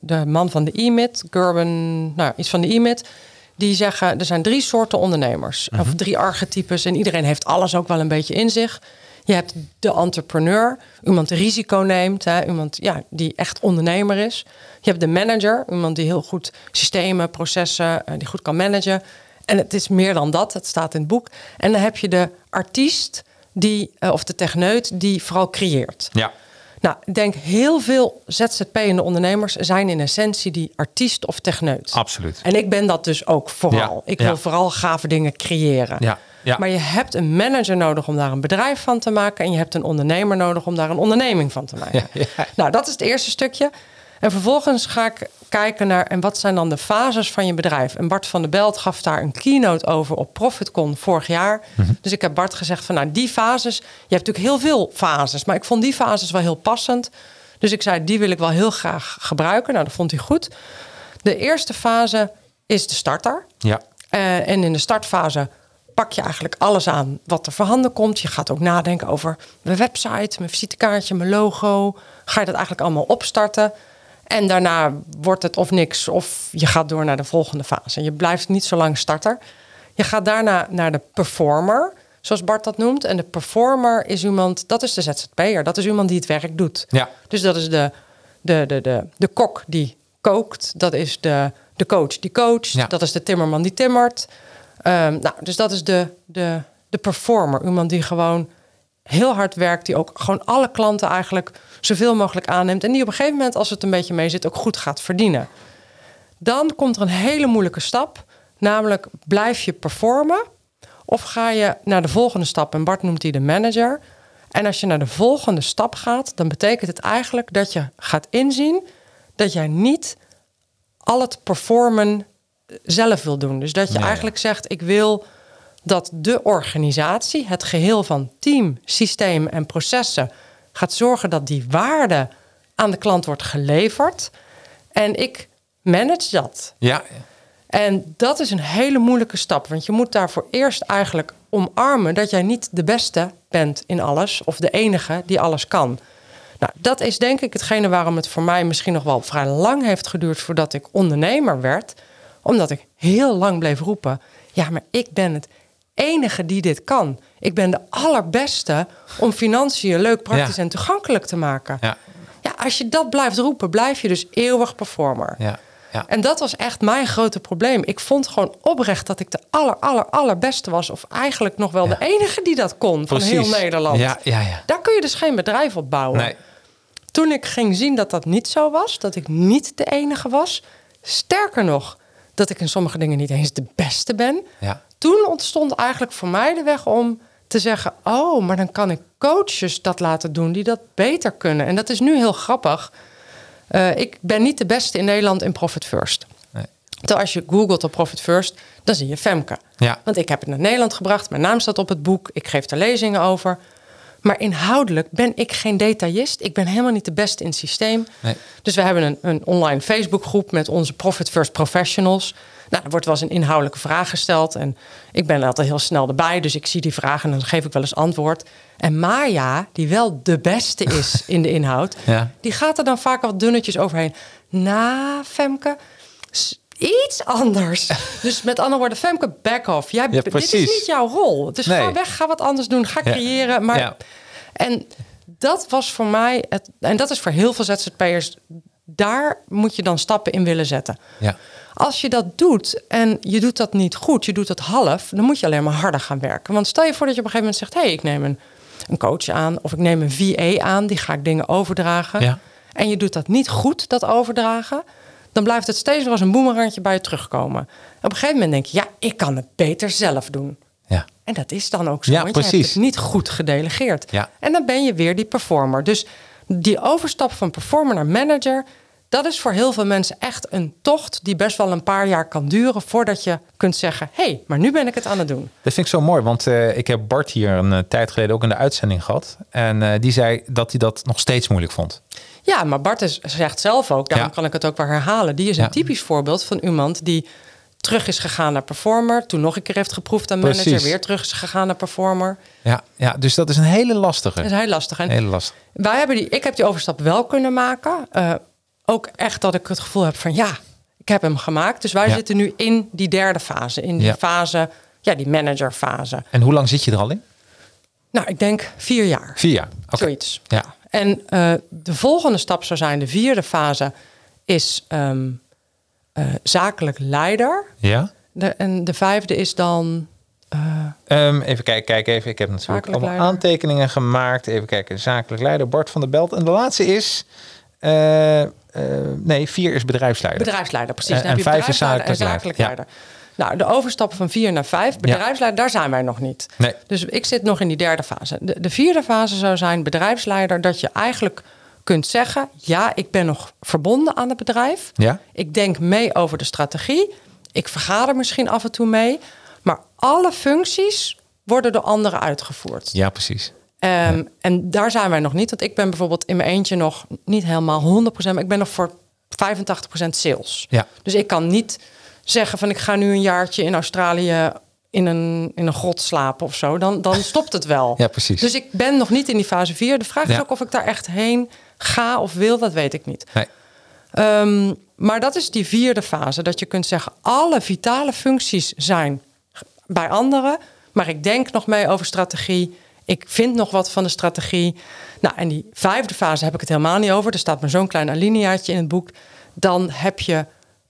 de man van de E-Myth, Gerben, nou iets van de E-Myth, die zeggen er zijn drie soorten ondernemers. Mhm. Of drie archetypes. En iedereen heeft alles ook wel een beetje in zich. Je hebt de entrepreneur, iemand die risico neemt, hè, iemand ja, die echt ondernemer is. Je hebt de manager, iemand die heel goed systemen, processen, eh, die goed kan managen. En het is meer dan dat, het staat in het boek. En dan heb je de artiest, die, eh, of de techneut, die vooral creëert. Ja, Nou, ik denk heel veel ZZP-ende ondernemers zijn in essentie die artiest of techneut. absoluut. En ik ben dat dus ook vooral. Ja, ik wil ja. vooral gave dingen creëren. Ja, ja. Maar je hebt een manager nodig om daar een bedrijf van te maken. En je hebt een ondernemer nodig om daar een onderneming van te [LAUGHS] maken. Ja, ja. Nou, dat is het eerste stukje. En vervolgens ga ik kijken naar en wat zijn dan de fases van je bedrijf. En Bart van der Belt gaf daar een keynote over op ProfitCon vorig jaar. Mhm. Dus ik heb Bart gezegd van nou die fases. Je hebt natuurlijk heel veel fases, maar ik vond die fases wel heel passend. Dus ik zei die wil ik wel heel graag gebruiken. Nou, dat vond hij goed. De eerste fase is de starter. Ja, Eh, en in de startfase pak je eigenlijk alles aan wat er voorhanden komt. Je gaat ook nadenken over mijn website, mijn visitekaartje, mijn logo. Ga je dat eigenlijk allemaal opstarten. En daarna wordt het of niks, of je gaat door naar de volgende fase. Je blijft niet zo lang starter. Je gaat daarna naar de performer, zoals Bart dat noemt. En de performer is iemand, dat is de ZZP'er. Dat is iemand die het werk doet. Ja. Dus dat is de, de, de, de, de kok die kookt. Dat is de, de coach die coacht. Ja. Dat is de timmerman die timmert. Ehm, nou, dus dat is de, de, de performer. Iemand die gewoon heel hard werkt. Die ook gewoon alle klanten eigenlijk zoveel mogelijk aanneemt. En die op een gegeven moment, als het een beetje mee zit, ook goed gaat verdienen. Dan komt er een hele moeilijke stap. Namelijk, blijf je performen? Of ga je naar de volgende stap? En Bart noemt die de manager. En als je naar de volgende stap gaat, dan betekent het eigenlijk dat je gaat inzien dat jij niet al het performen zelf wil doen. Dus dat je eigenlijk zegt: ik wil dat de organisatie, het geheel van team, systeem en processen, gaat zorgen dat die waarde aan de klant wordt geleverd. En ik manage dat. ja, En dat is een hele moeilijke stap. Want je moet daarvoor eerst eigenlijk omarmen dat jij niet de beste bent in alles. Of de enige die alles kan. Nou, dat is denk ik hetgene waarom het voor mij misschien nog wel vrij lang heeft geduurd voordat ik ondernemer werd. Omdat ik heel lang bleef roepen: ja, maar ik ben het enige die dit kan. Ik ben de allerbeste om financiën leuk, praktisch Ja. en toegankelijk te maken. ja, Ja, als je dat blijft roepen, blijf je dus eeuwig performer. ja. ja. En dat was echt mijn grote probleem. Ik vond gewoon oprecht dat ik de aller, aller, allerbeste was. Of eigenlijk nog wel Ja. de enige die dat kon van heel Nederland. Ja, ja, ja. Daar kun je dus geen bedrijf op bouwen. Nee. Toen ik ging zien dat dat niet zo was, dat ik niet de enige was. Sterker nog, dat ik in sommige dingen niet eens de beste ben. Ja. Toen ontstond eigenlijk voor mij de weg om te zeggen: Oh, maar dan kan ik coaches dat laten doen die dat beter kunnen. En dat is nu heel grappig. Eh, ik ben niet de beste in Nederland in Profit First. Nee. Terwijl als je googelt op Profit First, dan zie je Femke. Ja. Want ik heb het naar Nederland gebracht. Mijn naam staat op het boek. Ik geef er lezingen over. Maar inhoudelijk ben ik geen detailist. Ik ben helemaal niet de beste in het systeem. Nee. Dus we hebben een, een online Facebookgroep met onze Profit First professionals. Nou, er wordt wel eens een inhoudelijke vraag gesteld. En ik ben altijd heel snel erbij. Dus ik zie die vraag en dan geef ik wel eens antwoord. En Maya, die wel de beste is [LAUGHS] in de inhoud, Ja. die gaat er dan vaak wat dunnetjes overheen. Na, Femke, s- iets anders. [LAUGHS] dus met andere woorden, Femke, back off. Jij, Ja, dit is niet jouw rol. Dus Nee. ga weg, ga wat anders doen, ga Ja. creëren. Maar, Ja. En dat was voor mij, het, en dat is voor heel veel ZZP'ers, daar moet je dan stappen in willen zetten. Ja. Als je dat doet en je doet dat niet goed, je doet het half, dan moet je alleen maar harder gaan werken. Want stel je voor dat je op een gegeven moment zegt: hé, hey, ik neem een, een coach aan of ik neem een VA aan, die ga ik dingen overdragen. Ja. En je doet dat niet goed, dat overdragen, dan blijft het steeds weer als een boemerangje bij je terugkomen. Op een gegeven moment denk je: ja, ik kan het beter zelf doen. Ja. En dat is dan ook zo, Ja, want je hebt precies. het niet goed gedelegeerd. Ja. En dan ben je weer die performer. Dus die overstap van performer naar manager... dat is voor heel veel mensen echt een tocht... die best wel een paar jaar kan duren... voordat je kunt zeggen... hé, hey, maar nu ben ik het aan het doen. Dat vind ik zo mooi, want eh, ik heb Bart hier een eh, tijd geleden ook in de uitzending gehad. En eh, die zei dat hij dat nog steeds moeilijk vond. Ja, maar Bart is, zegt zelf ook... daarom Ja. kan ik het ook wel herhalen... die is een Ja. typisch voorbeeld van iemand... die terug is gegaan naar performer... toen nog een keer heeft geproefd aan manager... Precies. weer terug is gegaan naar performer. Ja, ja dus dat is een hele lastige. Dat is heel lastig. En Hele lastig. Wij hebben die, ik heb die overstap wel kunnen maken. Ook echt dat ik het gevoel heb van ja, ik heb hem gemaakt. Dus wij Ja. zitten nu in die derde fase. In die Ja. fase, ja, die managerfase. En hoe lang zit je er al in? Nou, ik denk vier jaar. Vier jaar. Oké. Zoiets. Ja. En eh, de volgende stap zou zijn, de vierde fase, is ehm, eh, zakelijk leider. Ja. De, en de vijfde is dan. eh, Ehm, even kijken, kijk even. Ik heb natuurlijk allemaal leider. aantekeningen gemaakt. Even kijken. Zakelijk leider Bart van der Belt. En de laatste is... eh, eh, nee, vier is bedrijfsleider. Bedrijfsleider, precies. En- heb en je vijf is zakelijk zakelijk leider. leider. Nou, de overstap van vier naar vijf, bedrijfsleider, daar zijn wij nog niet. Nee. Dus ik zit nog in die derde fase. De, de vierde fase zou zijn bedrijfsleider, dat je eigenlijk kunt zeggen: ja, ik ben nog verbonden aan het bedrijf. Ja. Ik denk mee over de strategie. Ik vergader misschien af en toe mee. Maar alle functies worden door anderen uitgevoerd. Ja, precies. Ehm, En daar zijn wij nog niet. Want ik ben bijvoorbeeld in mijn eentje nog niet helemaal 100%. Maar ik ben nog voor 85% sales. Ja. Dus ik kan niet zeggen van ik ga nu een jaartje in Australië in een, in een grot slapen of zo. Dan, dan [LAUGHS] stopt het wel. Ja, precies. Dus ik ben nog niet in die fase 4. De vraag is ook of ik daar echt heen ga of wil. Dat weet ik niet. Nee. Ehm, maar dat is die vierde fase. Dat je kunt zeggen, alle vitale functies zijn bij anderen. Maar ik denk nog mee over strategie. Ik vind nog wat van de strategie. Nou, en die vijfde fase heb ik het helemaal niet over. Er staat maar zo'n klein alineaatje in het boek. Dan heb je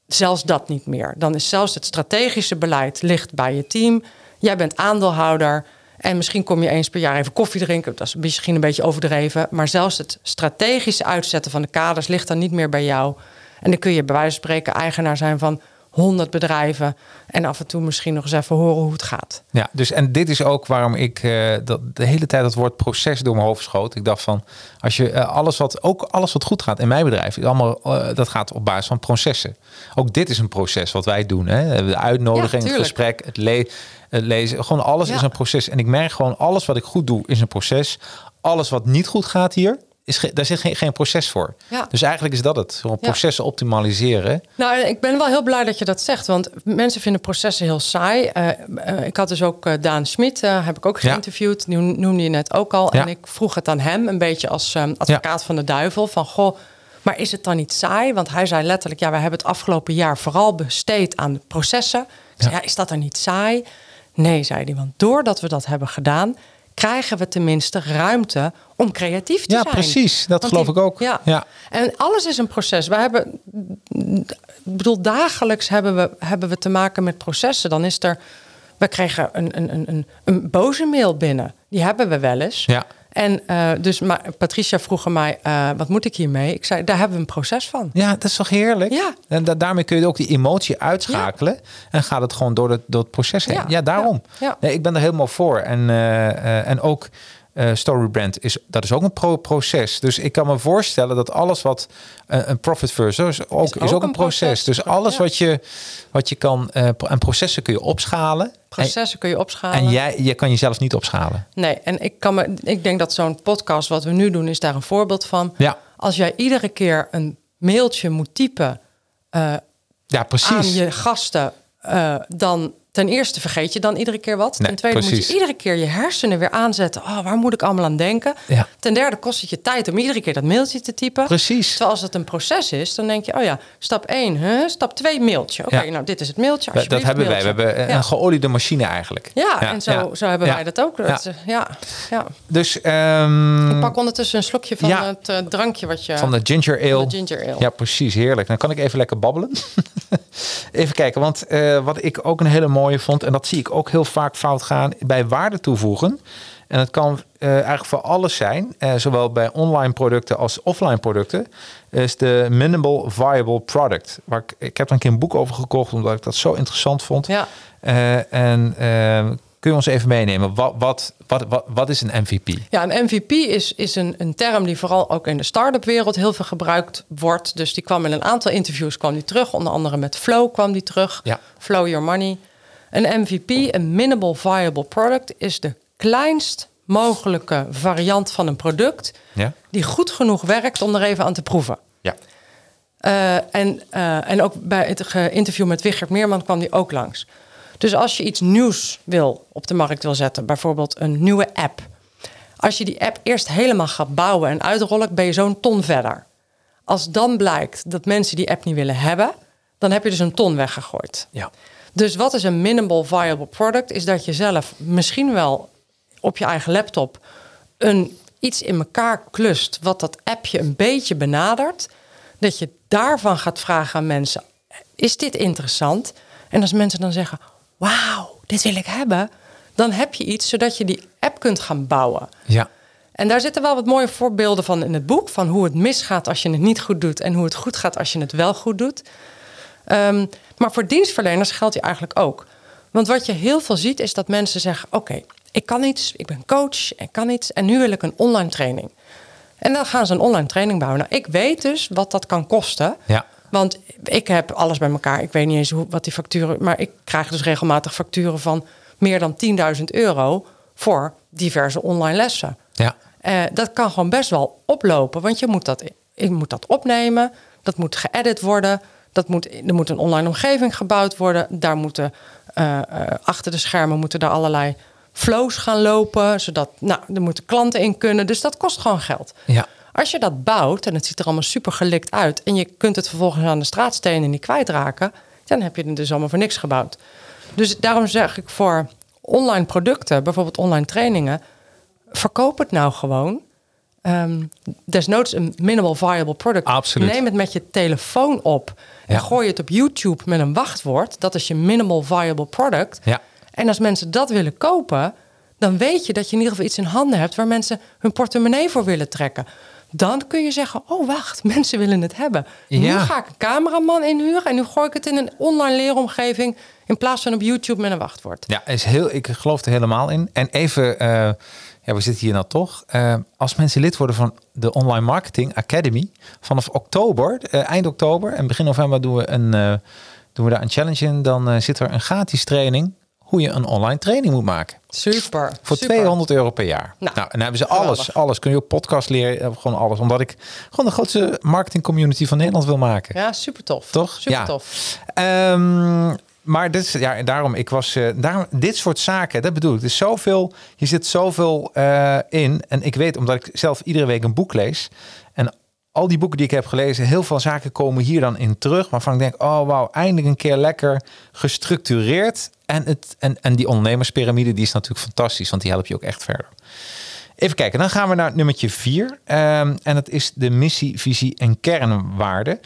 zelfs dat niet meer. Dan is zelfs het strategische beleid ligt bij je team. Jij bent aandeelhouder. En misschien kom je eens per jaar even koffie drinken. Dat is misschien een beetje overdreven. Maar zelfs het strategische uitzetten van de kaders ligt dan niet meer bij jou. En dan kun je bij wijze van spreken eigenaar zijn van 100 bedrijven. En af en toe misschien nog eens even horen hoe het gaat. Ja, dus en dit is ook waarom ik eh, dat de hele tijd het woord proces door mijn hoofd schoot. Ik dacht van, als je eh, alles wat, ook alles wat goed gaat in mijn bedrijf, is allemaal, eh, dat gaat op basis van processen. Ook dit is een proces wat wij doen. Hè? De uitnodiging, het gesprek, het, le het lezen, gewoon alles Ja. is een proces. En ik merk gewoon, alles wat ik goed doe is een proces. Alles wat niet goed gaat hier, is daar zit geen, geen proces voor. Ja. Dus eigenlijk is dat het. Gewoon Ja. processen optimaliseren. Nou, ik ben wel heel blij dat je dat zegt. Want mensen vinden processen heel saai. Eh, eh, ik had dus ook eh, Daan Smit, heb ik ook Ja. geïnterviewd. Die noemde je net ook al. Ja. En ik vroeg het aan hem, een beetje als advocaat van de duivel. Van, goh, maar is het dan niet saai? Want hij zei letterlijk, ja, we hebben het afgelopen jaar vooral besteed aan de processen. Ik zei, ja, is dat dan niet saai? Nee, zei hij, want doordat we dat hebben gedaan... krijgen we tenminste ruimte om creatief te Ja, zijn. precies. Dat Want geloof die- ik ook. Ja. Ja. En alles is een proces. We hebben, ik bedoel, dagelijks hebben we, hebben we te maken met processen. Dan is er, we kregen een, een, een, een, een boze mail binnen. Die hebben we wel eens. Ja. En eh, dus maar Patricia vroeg aan mij, eh, wat moet ik hiermee? Ik zei, daar hebben we een proces van. Ja, dat is toch heerlijk? Ja. En da- daarmee kun je ook die emotie uitschakelen. En gaat het gewoon door het, door het proces heen. Ja, Ja, daarom. ja. Nee, ik ben er helemaal voor. En, eh, en ook eh Storybrand, is, dat is ook een pro proces. Dus ik kan me voorstellen dat alles wat eh, een profit first is ook, is ook, een proces. proces. Dus alles Ja. wat, je, wat je kan... eh, en processen kun je opschalen. Processen kun je En, opschalen. en jij je kan jezelf niet opschalen. Nee, en ik, kan me, ik denk dat zo'n podcast wat we nu doen, is daar een voorbeeld van. Ja. Als jij iedere keer een mailtje moet typen Ja, aan precies. je gasten dan ten eerste vergeet je dan iedere keer wat. Nee, ten tweede moet je iedere keer je hersenen weer aanzetten. Oh, waar moet ik allemaal aan denken? Ja. Ten derde kost het je tijd om iedere keer dat mailtje te typen. Precies. Terwijl als het een proces is, dan denk je, oh ja, stap 1, huh? stap 2, mailtje. Oké, Ja. nou dit is het mailtje. Dat alsjeblieft, hebben wij. We hebben een geoliede machine eigenlijk. Ja, en zo, zo hebben wij dat ook. Ja. Dat, eh, ja. Ja, Dus ehm, Ik pak ondertussen een slokje van het eh, drankje wat je... van de ginger ale. de ginger ale. Ja, precies. Heerlijk. Dan kan ik even lekker babbelen. [LAUGHS] even kijken, want eh, wat ik ook een hele mooie vond... en dat zie ik ook heel vaak fout gaan... bij waarde toevoegen. En dat kan eh, eigenlijk voor alles zijn. eh, zowel bij online producten als offline producten. Is de minimal viable product. Waar ik, ik heb er een keer een boek over gekocht... omdat ik dat zo interessant vond. Ja. Eh, en kun je ons even meenemen? Wat, wat, wat, wat, wat is een MVP? Ja, een MVP is, is een, een term die vooral ook in de start-up wereld heel veel gebruikt wordt. Dus die kwam in een aantal interviews kwam die terug. Onder andere met Flow kwam die terug. Ja. Flow Your Money. Een MVP, een minimal viable product, is de kleinst mogelijke variant van een product Ja? die goed genoeg werkt om er even aan te proeven. Ja. Eh, en, eh, en ook bij het interview met Wigert Meerman kwam die ook langs. Dus als je iets nieuws wil op de markt wil zetten, bijvoorbeeld een nieuwe app. Als je die app eerst helemaal gaat bouwen en uitrollen, ben je zo'n ton verder. Als dan blijkt dat mensen die app niet willen hebben, dan heb je dus een ton weggegooid. Ja. Dus wat is een minimal viable product? Is dat je zelf misschien wel op je eigen laptop een, iets in elkaar klust wat dat appje een beetje benadert. Dat je daarvan gaat vragen aan mensen: is dit interessant? En als mensen dan zeggen: wauw, dit wil ik hebben, dan heb je iets zodat je die app kunt gaan bouwen. Ja. En daar zitten wel wat mooie voorbeelden van in het boek. Van hoe het misgaat als je het niet goed doet. En hoe het goed gaat als je het wel goed doet. Ehm, maar voor dienstverleners geldt die eigenlijk ook. Want wat je heel veel ziet is dat mensen zeggen... oké, ik kan iets, ik ben coach, ik kan iets... en nu wil ik een online training. En dan gaan ze een online training bouwen. Nou, ik weet dus wat dat kan kosten. Ja. Want ik heb alles bij elkaar. Ik weet niet eens hoe, wat die facturen... maar ik krijg dus regelmatig facturen van meer dan 10.000 euro... voor diverse online lessen. Ja. Eh, dat kan gewoon best wel oplopen, want je moet dat, je moet dat opnemen, dat moet geëdit worden, dat moet, er moet een online omgeving gebouwd worden, daar moeten eh, eh, achter de schermen moeten daar allerlei flows gaan lopen, zodat nou, er moeten klanten in kunnen, dus dat kost gewoon geld. Ja. Als je dat bouwt en het ziet er allemaal super gelikt uit en je kunt het vervolgens aan de straatstenen niet kwijtraken, dan heb je het dus allemaal voor niks gebouwd. Dus daarom zeg ik voor online producten, bijvoorbeeld online trainingen, verkoop het nou gewoon. Ehm, desnoods een minimal viable product. Absoluut. Neem het met je telefoon op en gooi het op YouTube met een wachtwoord. Dat is je minimal viable product. Ja. En als mensen dat willen kopen, dan weet je dat je in ieder geval iets in handen hebt waar mensen hun portemonnee voor willen trekken. Dan kun je zeggen: Oh, wacht, [LAUGHS] mensen willen het hebben. Nu Ja. ga ik een cameraman inhuren en nu gooi ik het in een online leeromgeving in plaats van op YouTube met een wachtwoord. Ja, is heel, ik geloof er helemaal in. En even, eh, ja, we zitten hier nou toch. Eh, als mensen lid worden van de Online Marketing Academy, vanaf oktober, eh, eind oktober en begin november doen we, een, eh, doen we daar een challenge in. Dan zit er een gratis training hoe je een online training moet maken. Super. Voor super. 200 euro per jaar. Nou, Nou, en dan hebben ze alles, geweldig. alles. Kun je op podcast leren, gewoon alles. Omdat ik gewoon de grootste marketing community van Nederland wil maken. Ja, super tof. Toch? Super Ja. tof. Ehm, maar dit ja, daarom, ik was, daarom, dit soort zaken, dat bedoel ik. Er is zoveel, je zit zoveel eh, in. En ik weet, omdat ik zelf iedere week een boek lees. En al die boeken die ik heb gelezen, heel veel zaken komen hier dan in terug. Waarvan ik denk, oh wauw, eindelijk een keer lekker gestructureerd. En, het, en, en die ondernemerspyramide, die is natuurlijk fantastisch, want die helpt je ook echt verder. Even kijken, dan gaan we naar nummertje vier. Ehm, en dat is de missie, visie en kernwaarden.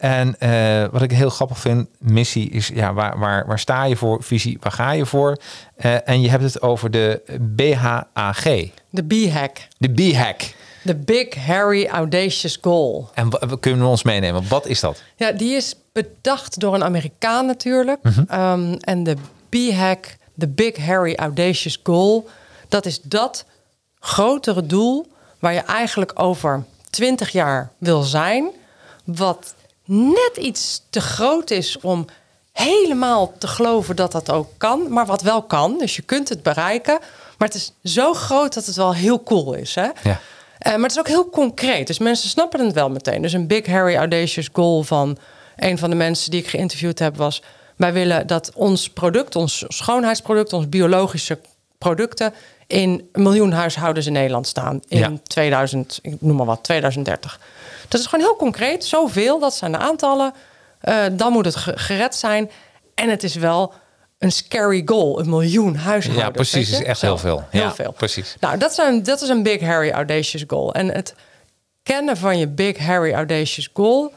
En eh, wat ik heel grappig vind, missie is ja, waar, waar, waar sta je voor? Visie, waar ga je voor? Eh, en je hebt het over de BHAG, De B-hack. de B-hack. De Big Harry Audacious Goal. En kunnen we ons meenemen? Wat is dat? Ja, die is bedacht door een Amerikaan natuurlijk. Mhm. Ehm, en de B-hack, de Big Harry Audacious Goal, dat is dat grotere doel waar je eigenlijk over 20 jaar wil zijn, wat net iets te groot is om helemaal te geloven dat dat ook kan, maar wat wel kan. Dus je kunt het bereiken, maar het is zo groot dat het wel heel cool is. Hè? Ja. Eh, maar het is ook heel concreet. Dus mensen snappen het wel meteen. Dus een Big Harry Audacious Goal van een van de mensen die ik geïnterviewd heb was... Wij willen dat ons product, ons schoonheidsproduct, ons biologische producten in een miljoen huishoudens in Nederland staan in Ja. 2000, ik noem maar wat, 2030. Dat is gewoon heel concreet, zoveel, dat zijn de aantallen. Eh, dan moet het ge- gered zijn. En het is wel een scary goal, een miljoen huishoudens. Ja, precies. is echt Zo, heel veel. Heel ja, veel. Precies. Nou, dat, zijn, dat is een big, hairy, audacious goal. En het kennen van je big, hairy, audacious goal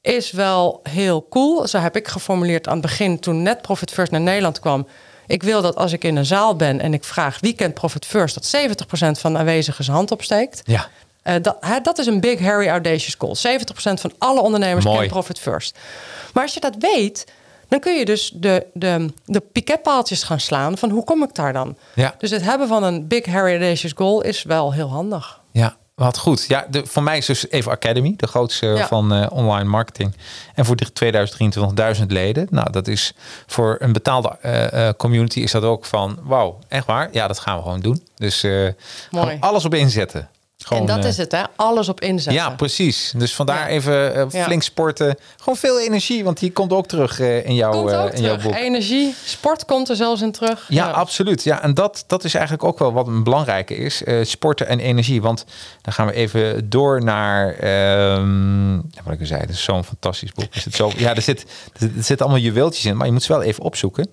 is wel heel cool. Zo heb ik geformuleerd aan het begin toen net Profit First naar Nederland kwam. Ik wil dat als ik in een zaal ben en ik vraag wie kent Profit First, dat 70% van de aanwezigen zijn hand opsteekt. Ja. Eh, dat, hè, dat is een big, hairy, audacious goal. 70% van alle ondernemers Mooi. Profit First. Maar als je dat weet, dan kun je dus de, de, de piketpaaltjes gaan slaan van hoe kom ik daar dan? Ja. Dus het hebben van een big, hairy, audacious goal is wel heel handig. Ja, wat goed. Ja, de, voor mij is dus even Academy, de grootste Ja. van eh, online marketing. En voor die 2023 1000 leden. Nou, dat is voor een betaalde eh, community is dat ook van, wauw, echt waar? Ja, dat gaan we gewoon doen. Dus gewoon alles op inzetten. Gewoon, en dat eh, is het, hè? Alles op inzetten. Ja, precies. Dus vandaar Ja. even eh, Ja. flink sporten. Gewoon veel energie, want die komt ook terug eh, in, jouw, Komt ook in jouw boek. Energie, sport komt er zelfs in terug. Ja, absoluut. Ja, en dat, dat is eigenlijk ook wel wat een belangrijke is. sporten en energie. Want dan gaan we even door naar... ehm, wat ik al zei, het is zo'n fantastisch boek. Er zit zo, ja, er zit, er zitten allemaal juweeltjes in, maar je moet ze wel even opzoeken.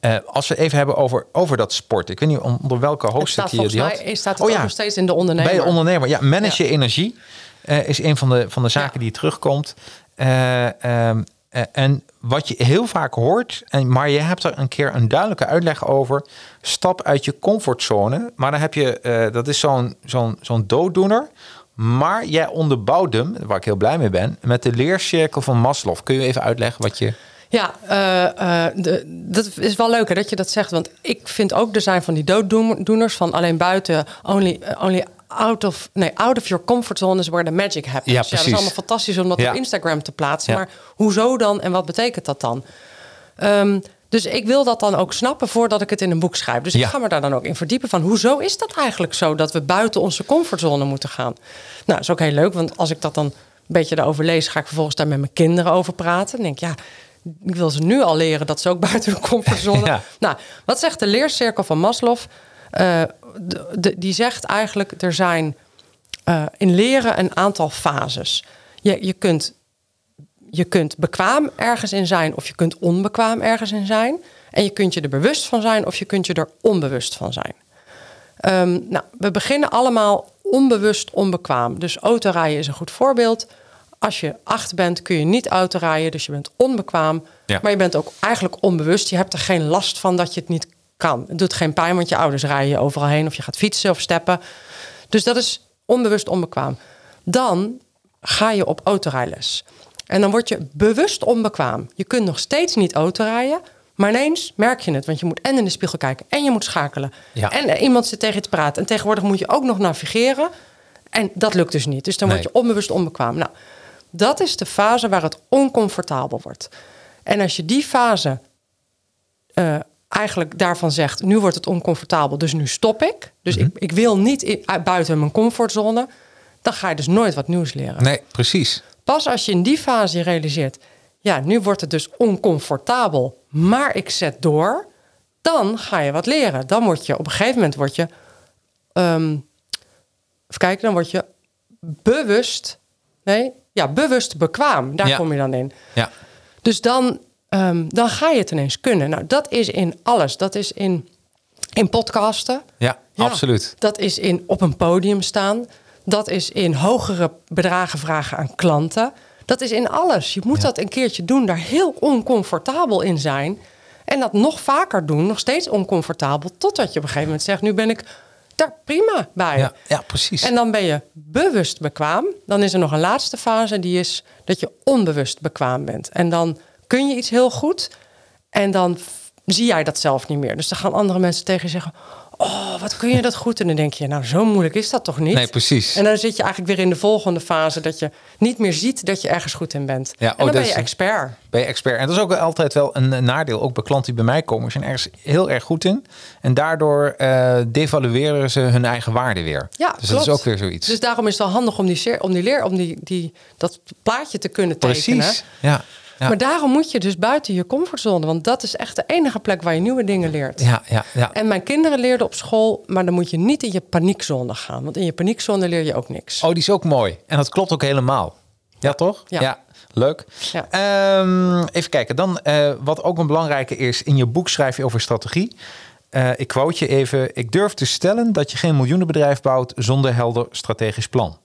Eh, als we even hebben over, over dat sport. Ik weet niet onder welke hoofdstuk je die mij had. staat het Oh ja. nog steeds in de ondernemer. Bij je ondernemer. Ja, manage Ja. je energie eh, is een van de, van de zaken Ja. die terugkomt. Eh, ehm, eh, en wat je heel vaak hoort, en, maar je hebt er een keer een duidelijke uitleg over. Stap uit je comfortzone. Maar dan heb je, dat is zo'n zo'n zo'n dooddoener. Maar jij onderbouwt hem, waar ik heel blij mee ben, met de leercirkel van Maslow. Kun je even uitleggen wat je... Ja, eh, eh, de, dat is wel leuk hè, dat je dat zegt. Want ik vind ook, er zijn van die dooddoeners van alleen buiten, only, eh, only out of, nee, out of your comfort zone is where the magic happens. Ja, dat is precies. allemaal fantastisch om dat Ja. op Instagram te plaatsen. Ja. Maar hoezo dan en wat betekent dat dan? Ehm, dus ik wil dat dan ook snappen voordat ik het in een boek schrijf. Dus Ja. ik ga me daar dan ook in verdiepen van hoezo is dat eigenlijk zo dat we buiten onze comfortzone moeten gaan. Nou, dat is ook heel leuk, want als ik dat dan een beetje daarover lees, ga ik vervolgens daar met mijn kinderen over praten. Dan denk ik, ja, ik wil ze nu al leren dat ze ook [LAUGHS] buiten hun comfortzone. Ja. Nou, wat zegt de leercirkel van Maslow? Eh, de- de- die zegt eigenlijk, er zijn eh, in leren een aantal fases. Je, je, kunt, je kunt bekwaam ergens in zijn of je kunt onbekwaam ergens in zijn. En je kunt je er bewust van zijn of je kunt je er onbewust van zijn. Ehm, nou, we beginnen allemaal onbewust onbekwaam. Dus autorijden is een goed voorbeeld. Als je acht bent, kun je niet autorijden, dus je bent onbekwaam. Ja. Maar je bent ook eigenlijk onbewust. Je hebt er geen last van dat je het niet kan. Het doet geen pijn, want je ouders rijden je overal heen... of je gaat fietsen of steppen. Dus dat is onbewust onbekwaam. Dan ga je op autorijles. En dan word je bewust onbekwaam. Je kunt nog steeds niet autorijden... maar ineens merk je het, want je moet en in de spiegel kijken... en je moet schakelen. Ja. En er iemand zit tegen je te praten. En tegenwoordig moet je ook nog navigeren... En dat lukt dus niet. Dus dan word je onbewust onbekwaam. Nou, dat is de fase waar het oncomfortabel wordt. En als je die fase eh, eigenlijk daarvan zegt... nu wordt het oncomfortabel, dus nu stop ik. Dus Mhm. ik, ik wil niet in- buiten mijn comfortzone. Dan ga je dus nooit wat nieuws leren. Nee, precies. Pas als je in die fase je realiseert... ja, nu wordt het dus oncomfortabel, maar ik zet door... dan ga je wat leren. Dan word je op een gegeven moment... Word je, ehm, even kijken, dan word je bewust... nee, ja, bewust bekwaam. Daar Ja. kom je dan in. Ja. Dus dan, ehm, dan ga je het ineens kunnen. Nou, dat is in alles. Dat is in, in podcasten. Ja, Ja. absoluut. Dat is in op een podium staan. Dat is in hogere bedragen vragen aan klanten. Dat is in alles. Je moet Ja. dat een keertje doen, daar heel oncomfortabel in zijn. En dat nog vaker doen, nog steeds oncomfortabel. Totdat je op een gegeven moment zegt: Nu ben ik daar prima bij. Ja, ja precies. En dan ben je bewust bekwaam. Dan is er nog een laatste fase, die is dat je onbewust bekwaam bent. En dan kun je iets heel goed en dan zie jij dat zelf niet meer. Dus dan gaan andere mensen tegen je zeggen... oh, wat kun je dat goed? En dan denk je, nou, zo moeilijk is dat toch niet? Nee, precies. En dan zit je eigenlijk weer in de volgende fase... dat je niet meer ziet dat je ergens goed in bent. Ja, en oh, dan ben je expert. Ben je expert. En dat is ook altijd wel een een nadeel. Ook bij klanten die bij mij komen, zijn ergens heel erg goed in. En daardoor eh, devalueren ze hun eigen waarde weer. Ja, dus dat is ook weer zoiets. Dus daarom is het wel handig om die, om die leer, om die, die, dat plaatje te kunnen tekenen. Precies. Ja. Ja. Maar daarom moet je dus buiten je comfortzone. Want dat is echt de enige plek waar je nieuwe dingen leert. Ja, ja, ja. En mijn kinderen leerden op school, maar dan moet je niet in je paniekzone gaan. Want in je paniekzone leer je ook niks. Oh, die is ook mooi. En dat klopt ook helemaal. Ja, toch? Ja. leuk. Ja. Ehm, even kijken. Dan, eh, wat ook een belangrijke is, in je boek schrijf je over strategie. Eh, ik quote je even. Ik durf te stellen dat je geen miljoenenbedrijf bouwt zonder helder strategisch plan.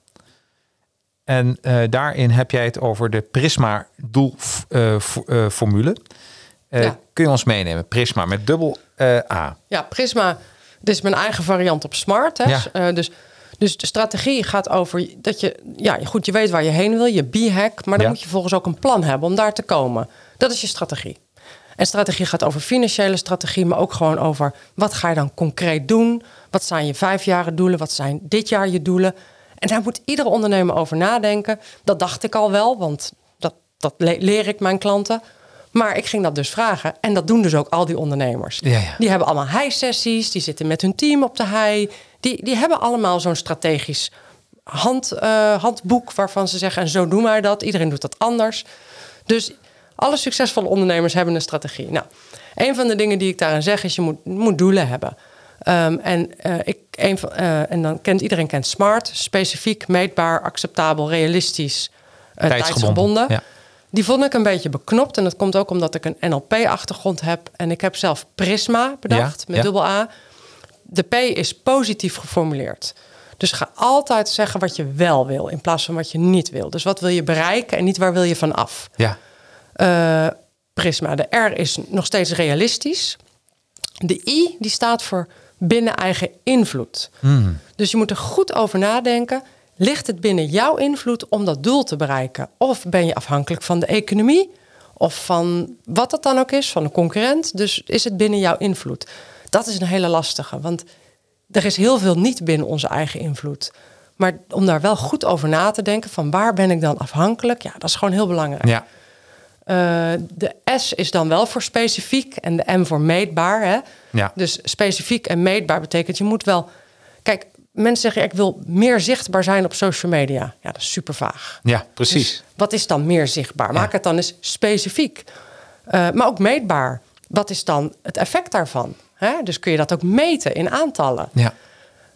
En eh, daarin heb jij het over de Prisma doelformule. Ja. Kun je ons meenemen? Prisma met dubbel eh, A. Ja, Prisma. Dit is mijn eigen variant op smart. Hè? Ja. Eh, dus, dus de strategie gaat over dat je, ja, goed, je weet waar je heen wil, je b-hack, maar dan Ja. moet je volgens ook een plan hebben om daar te komen. Dat is je strategie. En strategie gaat over financiële strategie, maar ook gewoon over wat ga je dan concreet doen? Wat zijn je vijfjaren doelen? Wat zijn dit jaar je doelen? En daar moet iedere ondernemer over nadenken. Dat dacht ik al wel, want dat, dat le- leer ik mijn klanten. Maar ik ging dat dus vragen. En dat doen dus ook al die ondernemers. Ja, ja. Die hebben allemaal high-sessies. Die zitten met hun team op de high. Die, die hebben allemaal zo'n strategisch hand, eh, handboek waarvan ze zeggen... en zo doen wij dat. Iedereen doet dat anders. Dus alle succesvolle ondernemers hebben een strategie. Nou, een van de dingen die ik daarin zeg is... je moet, moet doelen hebben. Ehm, en, eh, ik, een van, eh, en dan kent iedereen kent SMART. Specifiek, meetbaar, acceptabel, realistisch, eh, tijdsgebonden. Ja. Die vond ik een beetje beknopt. En dat komt ook omdat ik een NLP-achtergrond heb. En ik heb zelf Prisma bedacht Ja, met dubbel A. De P is positief geformuleerd. Dus ga altijd zeggen wat je wel wil in plaats van wat je niet wil. Dus wat wil je bereiken en niet waar wil je van af. Ja. Prisma. De R is nog steeds realistisch. De I die staat voor binnen eigen invloed. Dus je moet er goed over nadenken. Ligt het binnen jouw invloed om dat doel te bereiken? Of ben je afhankelijk van de economie? Of van wat het dan ook is, van een concurrent? Dus is het binnen jouw invloed? Dat is een hele lastige, want er is heel veel niet binnen onze eigen invloed. Maar om daar wel goed over na te denken, van waar ben ik dan afhankelijk? Ja, dat is gewoon heel belangrijk. Ja. Eh, de S is dan wel voor specifiek en de M voor meetbaar. Hè? Ja. Dus specifiek en meetbaar betekent je moet wel. Kijk, mensen zeggen ik wil meer zichtbaar zijn op social media. Ja, dat is super vaag. ja, precies. Dus wat is dan meer zichtbaar? Maak Ja. het dan eens specifiek. Eh, maar ook meetbaar. Wat is dan het effect daarvan? Hè? Dus kun je dat ook meten in aantallen. ja.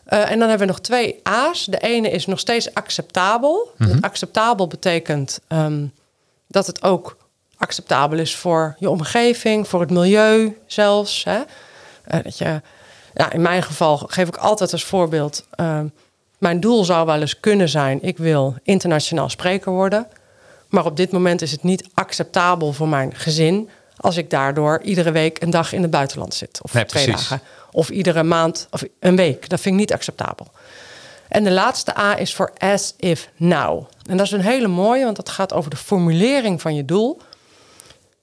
Eh, en dan hebben we nog twee A's. De ene is nog steeds acceptabel. Mhm. Acceptabel betekent ehm, dat het ook acceptabel is voor je omgeving, voor het milieu zelfs. Hè? Eh, dat je, ja, in mijn geval geef ik altijd als voorbeeld. ehm, mijn doel zou wel eens kunnen zijn: ik wil internationaal spreker worden. Maar op dit moment is het niet acceptabel voor mijn gezin als ik daardoor iedere week een dag in het buitenland zit. Of Nee, twee precies. dagen. Of iedere maand of een week. Dat vind ik niet acceptabel. En de laatste A is voor as if now. En dat is een hele mooie, want dat gaat over de formulering van je doel.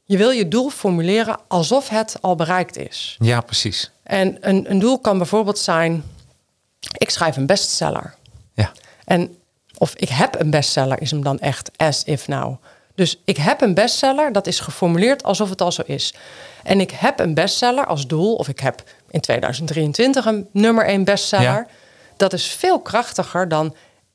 Je wil je doel formuleren alsof het al bereikt is. ja, precies. En een, een doel kan bijvoorbeeld zijn: ik schrijf een bestseller. Ja. En of ik heb een bestseller is hem dan echt as if now. Dus ik heb een bestseller, dat is geformuleerd alsof het al zo is. En ik heb een bestseller als doel, of ik heb in 2023 een nummer 1 bestseller. Ja. Dat is veel krachtiger dan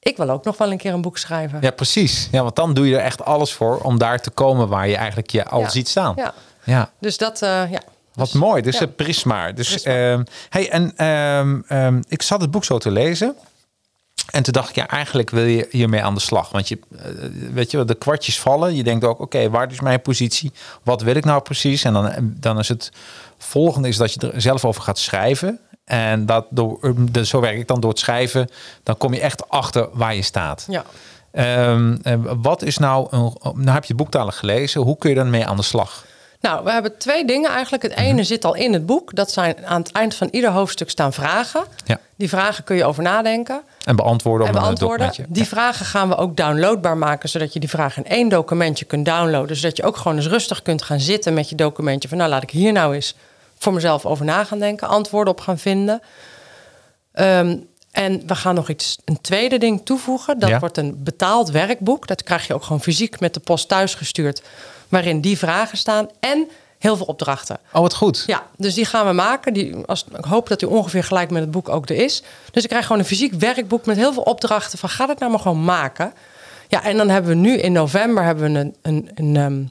ik wil ook nog wel een keer een boek schrijven. Ja, precies. Ja, want dan doe je er echt alles voor om daar te komen waar je eigenlijk je al Ja. ziet staan. Ja. ja. Dus dat, eh, ja. Wat Dus- mooi. Dus ja. het prisma. Dus, Prisma. ehm, hey, en ehm, ehm, ik zat het boek zo te lezen. En toen dacht ik, ja, eigenlijk wil je hiermee aan de slag. Want je, eh, weet je, wel, de kwartjes vallen. Je denkt ook, oké, waar is mijn positie? Wat wil ik nou precies? En dan, dan is het volgende is dat je er zelf over gaat schrijven. En dat door, de, zo werk ik dan door het schrijven. Dan kom je echt achter waar je staat. Ja. Ehm, eh, wat is nou, een, nou heb je het boek gelezen. Hoe kun je dan mee aan de slag? Nou, we hebben twee dingen eigenlijk. Het ene zit al in het boek. Dat zijn aan het eind van ieder hoofdstuk staan vragen. Ja. Die vragen kun je over nadenken. En beantwoorden op en een beantwoorden. Die vragen gaan we ook downloadbaar maken, zodat je die vragen in één documentje kunt downloaden. Zodat je ook gewoon eens rustig kunt gaan zitten met je documentje. Van nou, laat ik hier nou eens voor mezelf over na gaan denken, antwoorden op gaan vinden. Ehm, en we gaan nog iets, een tweede ding toevoegen. Dat Ja. wordt een betaald werkboek. Dat krijg je ook gewoon fysiek met de post thuis gestuurd. Waarin die vragen staan en heel veel opdrachten. Oh, wat goed. Ja, dus die gaan we maken. Die, als, ik hoop dat die ongeveer gelijk met het boek ook er is. Dus ik krijg gewoon een fysiek werkboek met heel veel opdrachten van ga het nou maar gewoon maken. Ja, en dan hebben we nu in november hebben we een, een, een, ehm,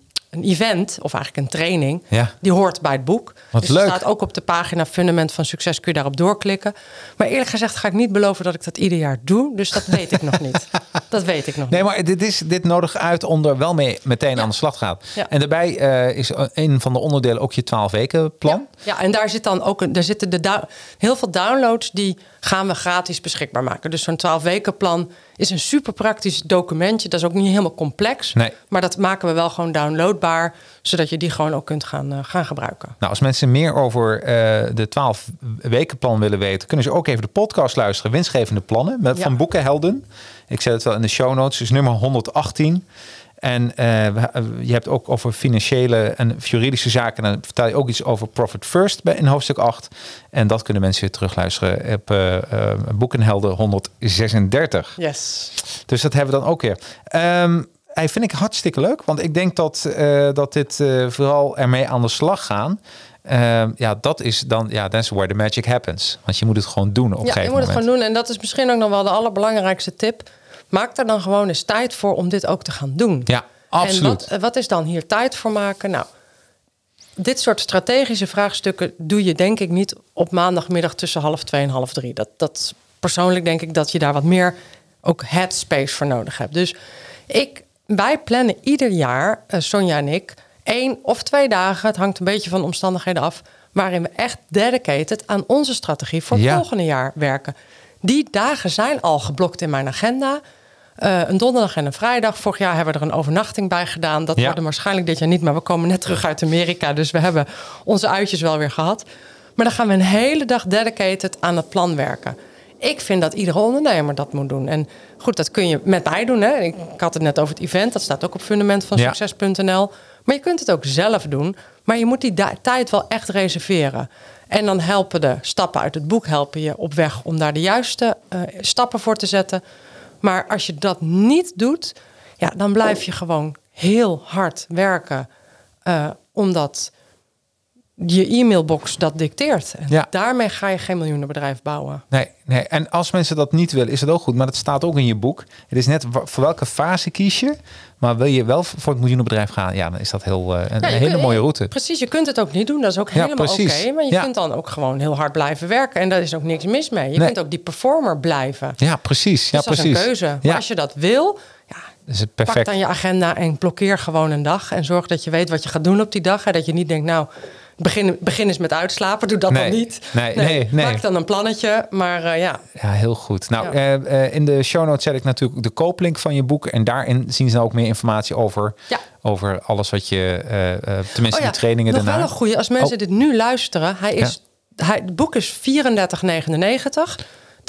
een event, of eigenlijk een training, Ja. die hoort bij het boek. Wat dus leuk. er staat ook op de pagina Fundament van Succes, kun je daarop doorklikken. Maar eerlijk gezegd ga ik niet beloven dat ik dat ieder jaar doe. Dus dat weet ik nog niet. [LAUGHS] Dat weet ik nog Nee, niet. maar dit, is, dit nodig uit om er wel mee meteen aan de slag te gaan. Ja. En daarbij eh, is een van de onderdelen ook je 12 weken plan. Ja, en daar zit dan ook een, daar zitten de heel veel downloads die gaan we gratis beschikbaar maken. Dus zo'n 12 weken plan is een super praktisch documentje. Dat is ook niet helemaal complex. Nee. Maar dat maken we wel gewoon downloadbaar, zodat je die gewoon ook kunt gaan, eh, gaan gebruiken. Nou, als mensen meer over eh, de 12 weken plan willen weten, kunnen ze ook even de podcast luisteren. Winstgevende plannen met, Ja. van Boekenhelden. Ik zet het wel in de show notes. Dus nummer 118. En eh, eh, je hebt ook over financiële en juridische zaken. En dan vertel je ook iets over Profit First in hoofdstuk 8. En dat kunnen mensen weer terugluisteren op eh eh, Boekenhelden 136. Yes. Dus dat hebben we dan ook weer. Ehm hij vind ik hartstikke leuk, want ik denk dat, eh, dat dit eh, vooral ermee aan de slag gaan. Ehm, ja, dat is dan, ja, that's where the magic happens. Want je moet het gewoon doen op een Ja, je gegeven moet het moment. gewoon doen. En dat is misschien ook nog wel de allerbelangrijkste tip. Maak er dan gewoon eens tijd voor om dit ook te gaan doen. Ja, absoluut. En wat, eh, wat is dan hier tijd voor maken? Nou, dit soort strategische vraagstukken doe je denk ik niet op maandagmiddag tussen half twee en half drie. Dat, dat persoonlijk denk ik dat je daar wat meer ook headspace voor nodig hebt. Dus ik, wij plannen ieder jaar, eh, Sonja en ik, één of twee dagen, het hangt een beetje van de omstandigheden af, waarin we echt dedicated aan onze strategie voor het Ja. volgende jaar werken. Die dagen zijn al geblokt in mijn agenda. Eh, een donderdag en een vrijdag. Vorig jaar hebben we er een overnachting bij gedaan. Dat Ja. worden waarschijnlijk dit jaar niet, maar we komen net terug uit Amerika. Dus we hebben onze uitjes wel weer gehad. Maar dan gaan we een hele dag dedicated aan het plan werken. Ik vind dat iedere ondernemer dat moet doen. En goed, dat kun je met mij doen. Hè. Ik ik had het net over het event. Dat staat ook op fundamentvansucces.nl. Maar je kunt het ook zelf doen. Maar je moet die tijd wel echt reserveren. En dan helpen de stappen uit het boek helpen je op weg om daar de juiste eh, stappen voor te zetten. Maar als je dat niet doet, ja, dan blijf je gewoon heel hard werken. eh, omdat je e-mailbox dat dicteert. En Ja. daarmee ga je geen miljoenenbedrijf bouwen. Nee, nee, en als mensen dat niet willen, is het ook goed. Maar dat staat ook in je boek. Het is net voor welke fase kies je. Maar wil je wel voor het miljoenenbedrijf gaan, ja, dan is dat heel, eh, een Ja, hele kunt- mooie route. Precies, je kunt het ook niet doen. Dat is ook Ja, helemaal oké. precies. maar je kunt dan ook gewoon heel hard blijven werken. En daar is ook niks mis mee. Je Nee. kunt ook die performer blijven. Ja, precies. Ja, dus dat precies. is een keuze. Maar als je dat wil, is het pak perfect. dan je agenda en blokkeer gewoon een dag. En zorg dat je weet wat je gaat doen op die dag. En dat je niet denkt, nou, begin, begin eens met uitslapen. Doe dat Nee. dan niet. Nee, nee, nee. Maak dan een plannetje. Maar eh, ja, Ja, heel goed. Nou, Ja. eh, eh, in de show notes zet ik natuurlijk de kooplink van je boek. En daarin zien ze dan ook meer informatie over, Ja. over alles wat je, tenminste Oh ja, die trainingen nog daarna. wel een goede. Als mensen Oh. dit nu luisteren, hij is, hij, het boek is 34,99.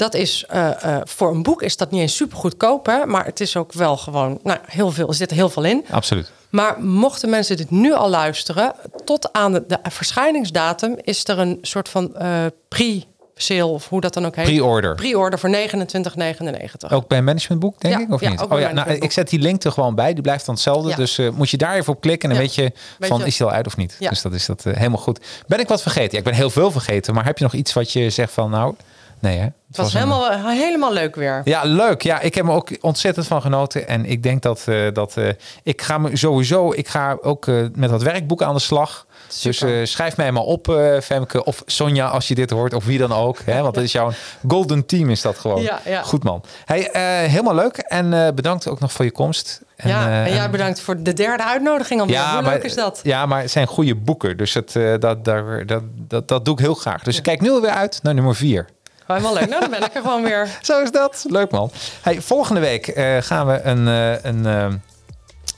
Dat is eh, eh, voor een boek is dat niet eens super goedkoop, hè? maar het is ook wel gewoon, nou, heel veel, er zit er heel veel in. Absoluut. Maar mochten mensen dit nu al luisteren, tot aan de, de verschijningsdatum is er een soort van eh pre-sale, of hoe dat dan ook heet. Pre-order. Pre-order voor 29,99. Ook bij een managementboek, denk Ja, ik, of ja, niet? Oh ja, nou, ik zet die link er gewoon bij. Die blijft dan hetzelfde. Ja. Dus moet je daar even op klikken en dan weet je Weet van je- is die al uit of niet. Ja. Dus dat is dat helemaal goed. Ben ik wat vergeten? Ja, ik ben heel veel vergeten. Maar heb je nog iets wat je zegt van nou, nee hè? het was, helemaal, helemaal leuk weer. Ja, leuk. Ja, ik heb er ook ontzettend van genoten. En ik denk dat, eh, dat eh, ik ga me sowieso, ik ga ook eh, met dat werkboek aan de slag. Dus Super. eh, schrijf mij maar op, eh, Femke. Of Sonja, als je dit hoort. Of wie dan ook. Hè? Want dat is jouw golden team is dat gewoon. Ja, ja. Goed man. Hey, eh, helemaal leuk. En eh, bedankt ook nog voor je komst. En, ja, eh, en jij bedankt voor de derde uitnodiging alweer. Hoe maar, leuk is dat? Ja, maar het zijn goede boeken. Dus het, eh, dat, daar, dat, dat, dat doe ik heel graag. Dus ik kijk nu alweer uit naar nummer vier. Helemaal leuk. Nou, dan ben ik er gewoon weer. [LAUGHS] Zo is dat. Leuk man. Hey, volgende week eh, gaan we een, eh, een, eh,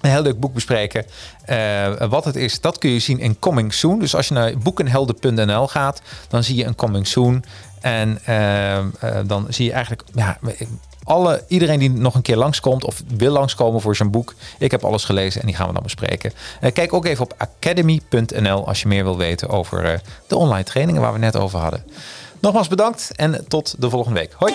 een heel leuk boek bespreken. Eh, wat het is, dat kun je zien in Coming Soon. Dus als je naar boekenhelden.nl gaat, dan zie je een Coming Soon. En dan zie je eigenlijk ja, alle, iedereen die nog een keer langskomt of wil langskomen voor zijn boek. Ik heb alles gelezen en die gaan we dan bespreken. Eh, kijk ook even op academy.nl als je meer wil weten over eh, de online trainingen waar we net over hadden. Nogmaals bedankt en tot de volgende week. Hoi!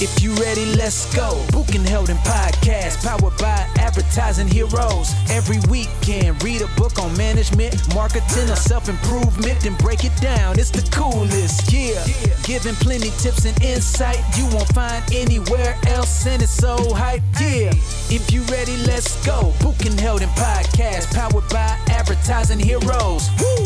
If you ready, let's go. Book and Held in podcast, powered by advertising heroes. Every weekend, read a book on management, marketing, or self improvement, then break it down. It's the coolest, yeah. Giving plenty tips and insight you won't find anywhere else, and it's so hype, yeah. If you ready, let's go. Book and Held in podcast, powered by advertising heroes. Woo!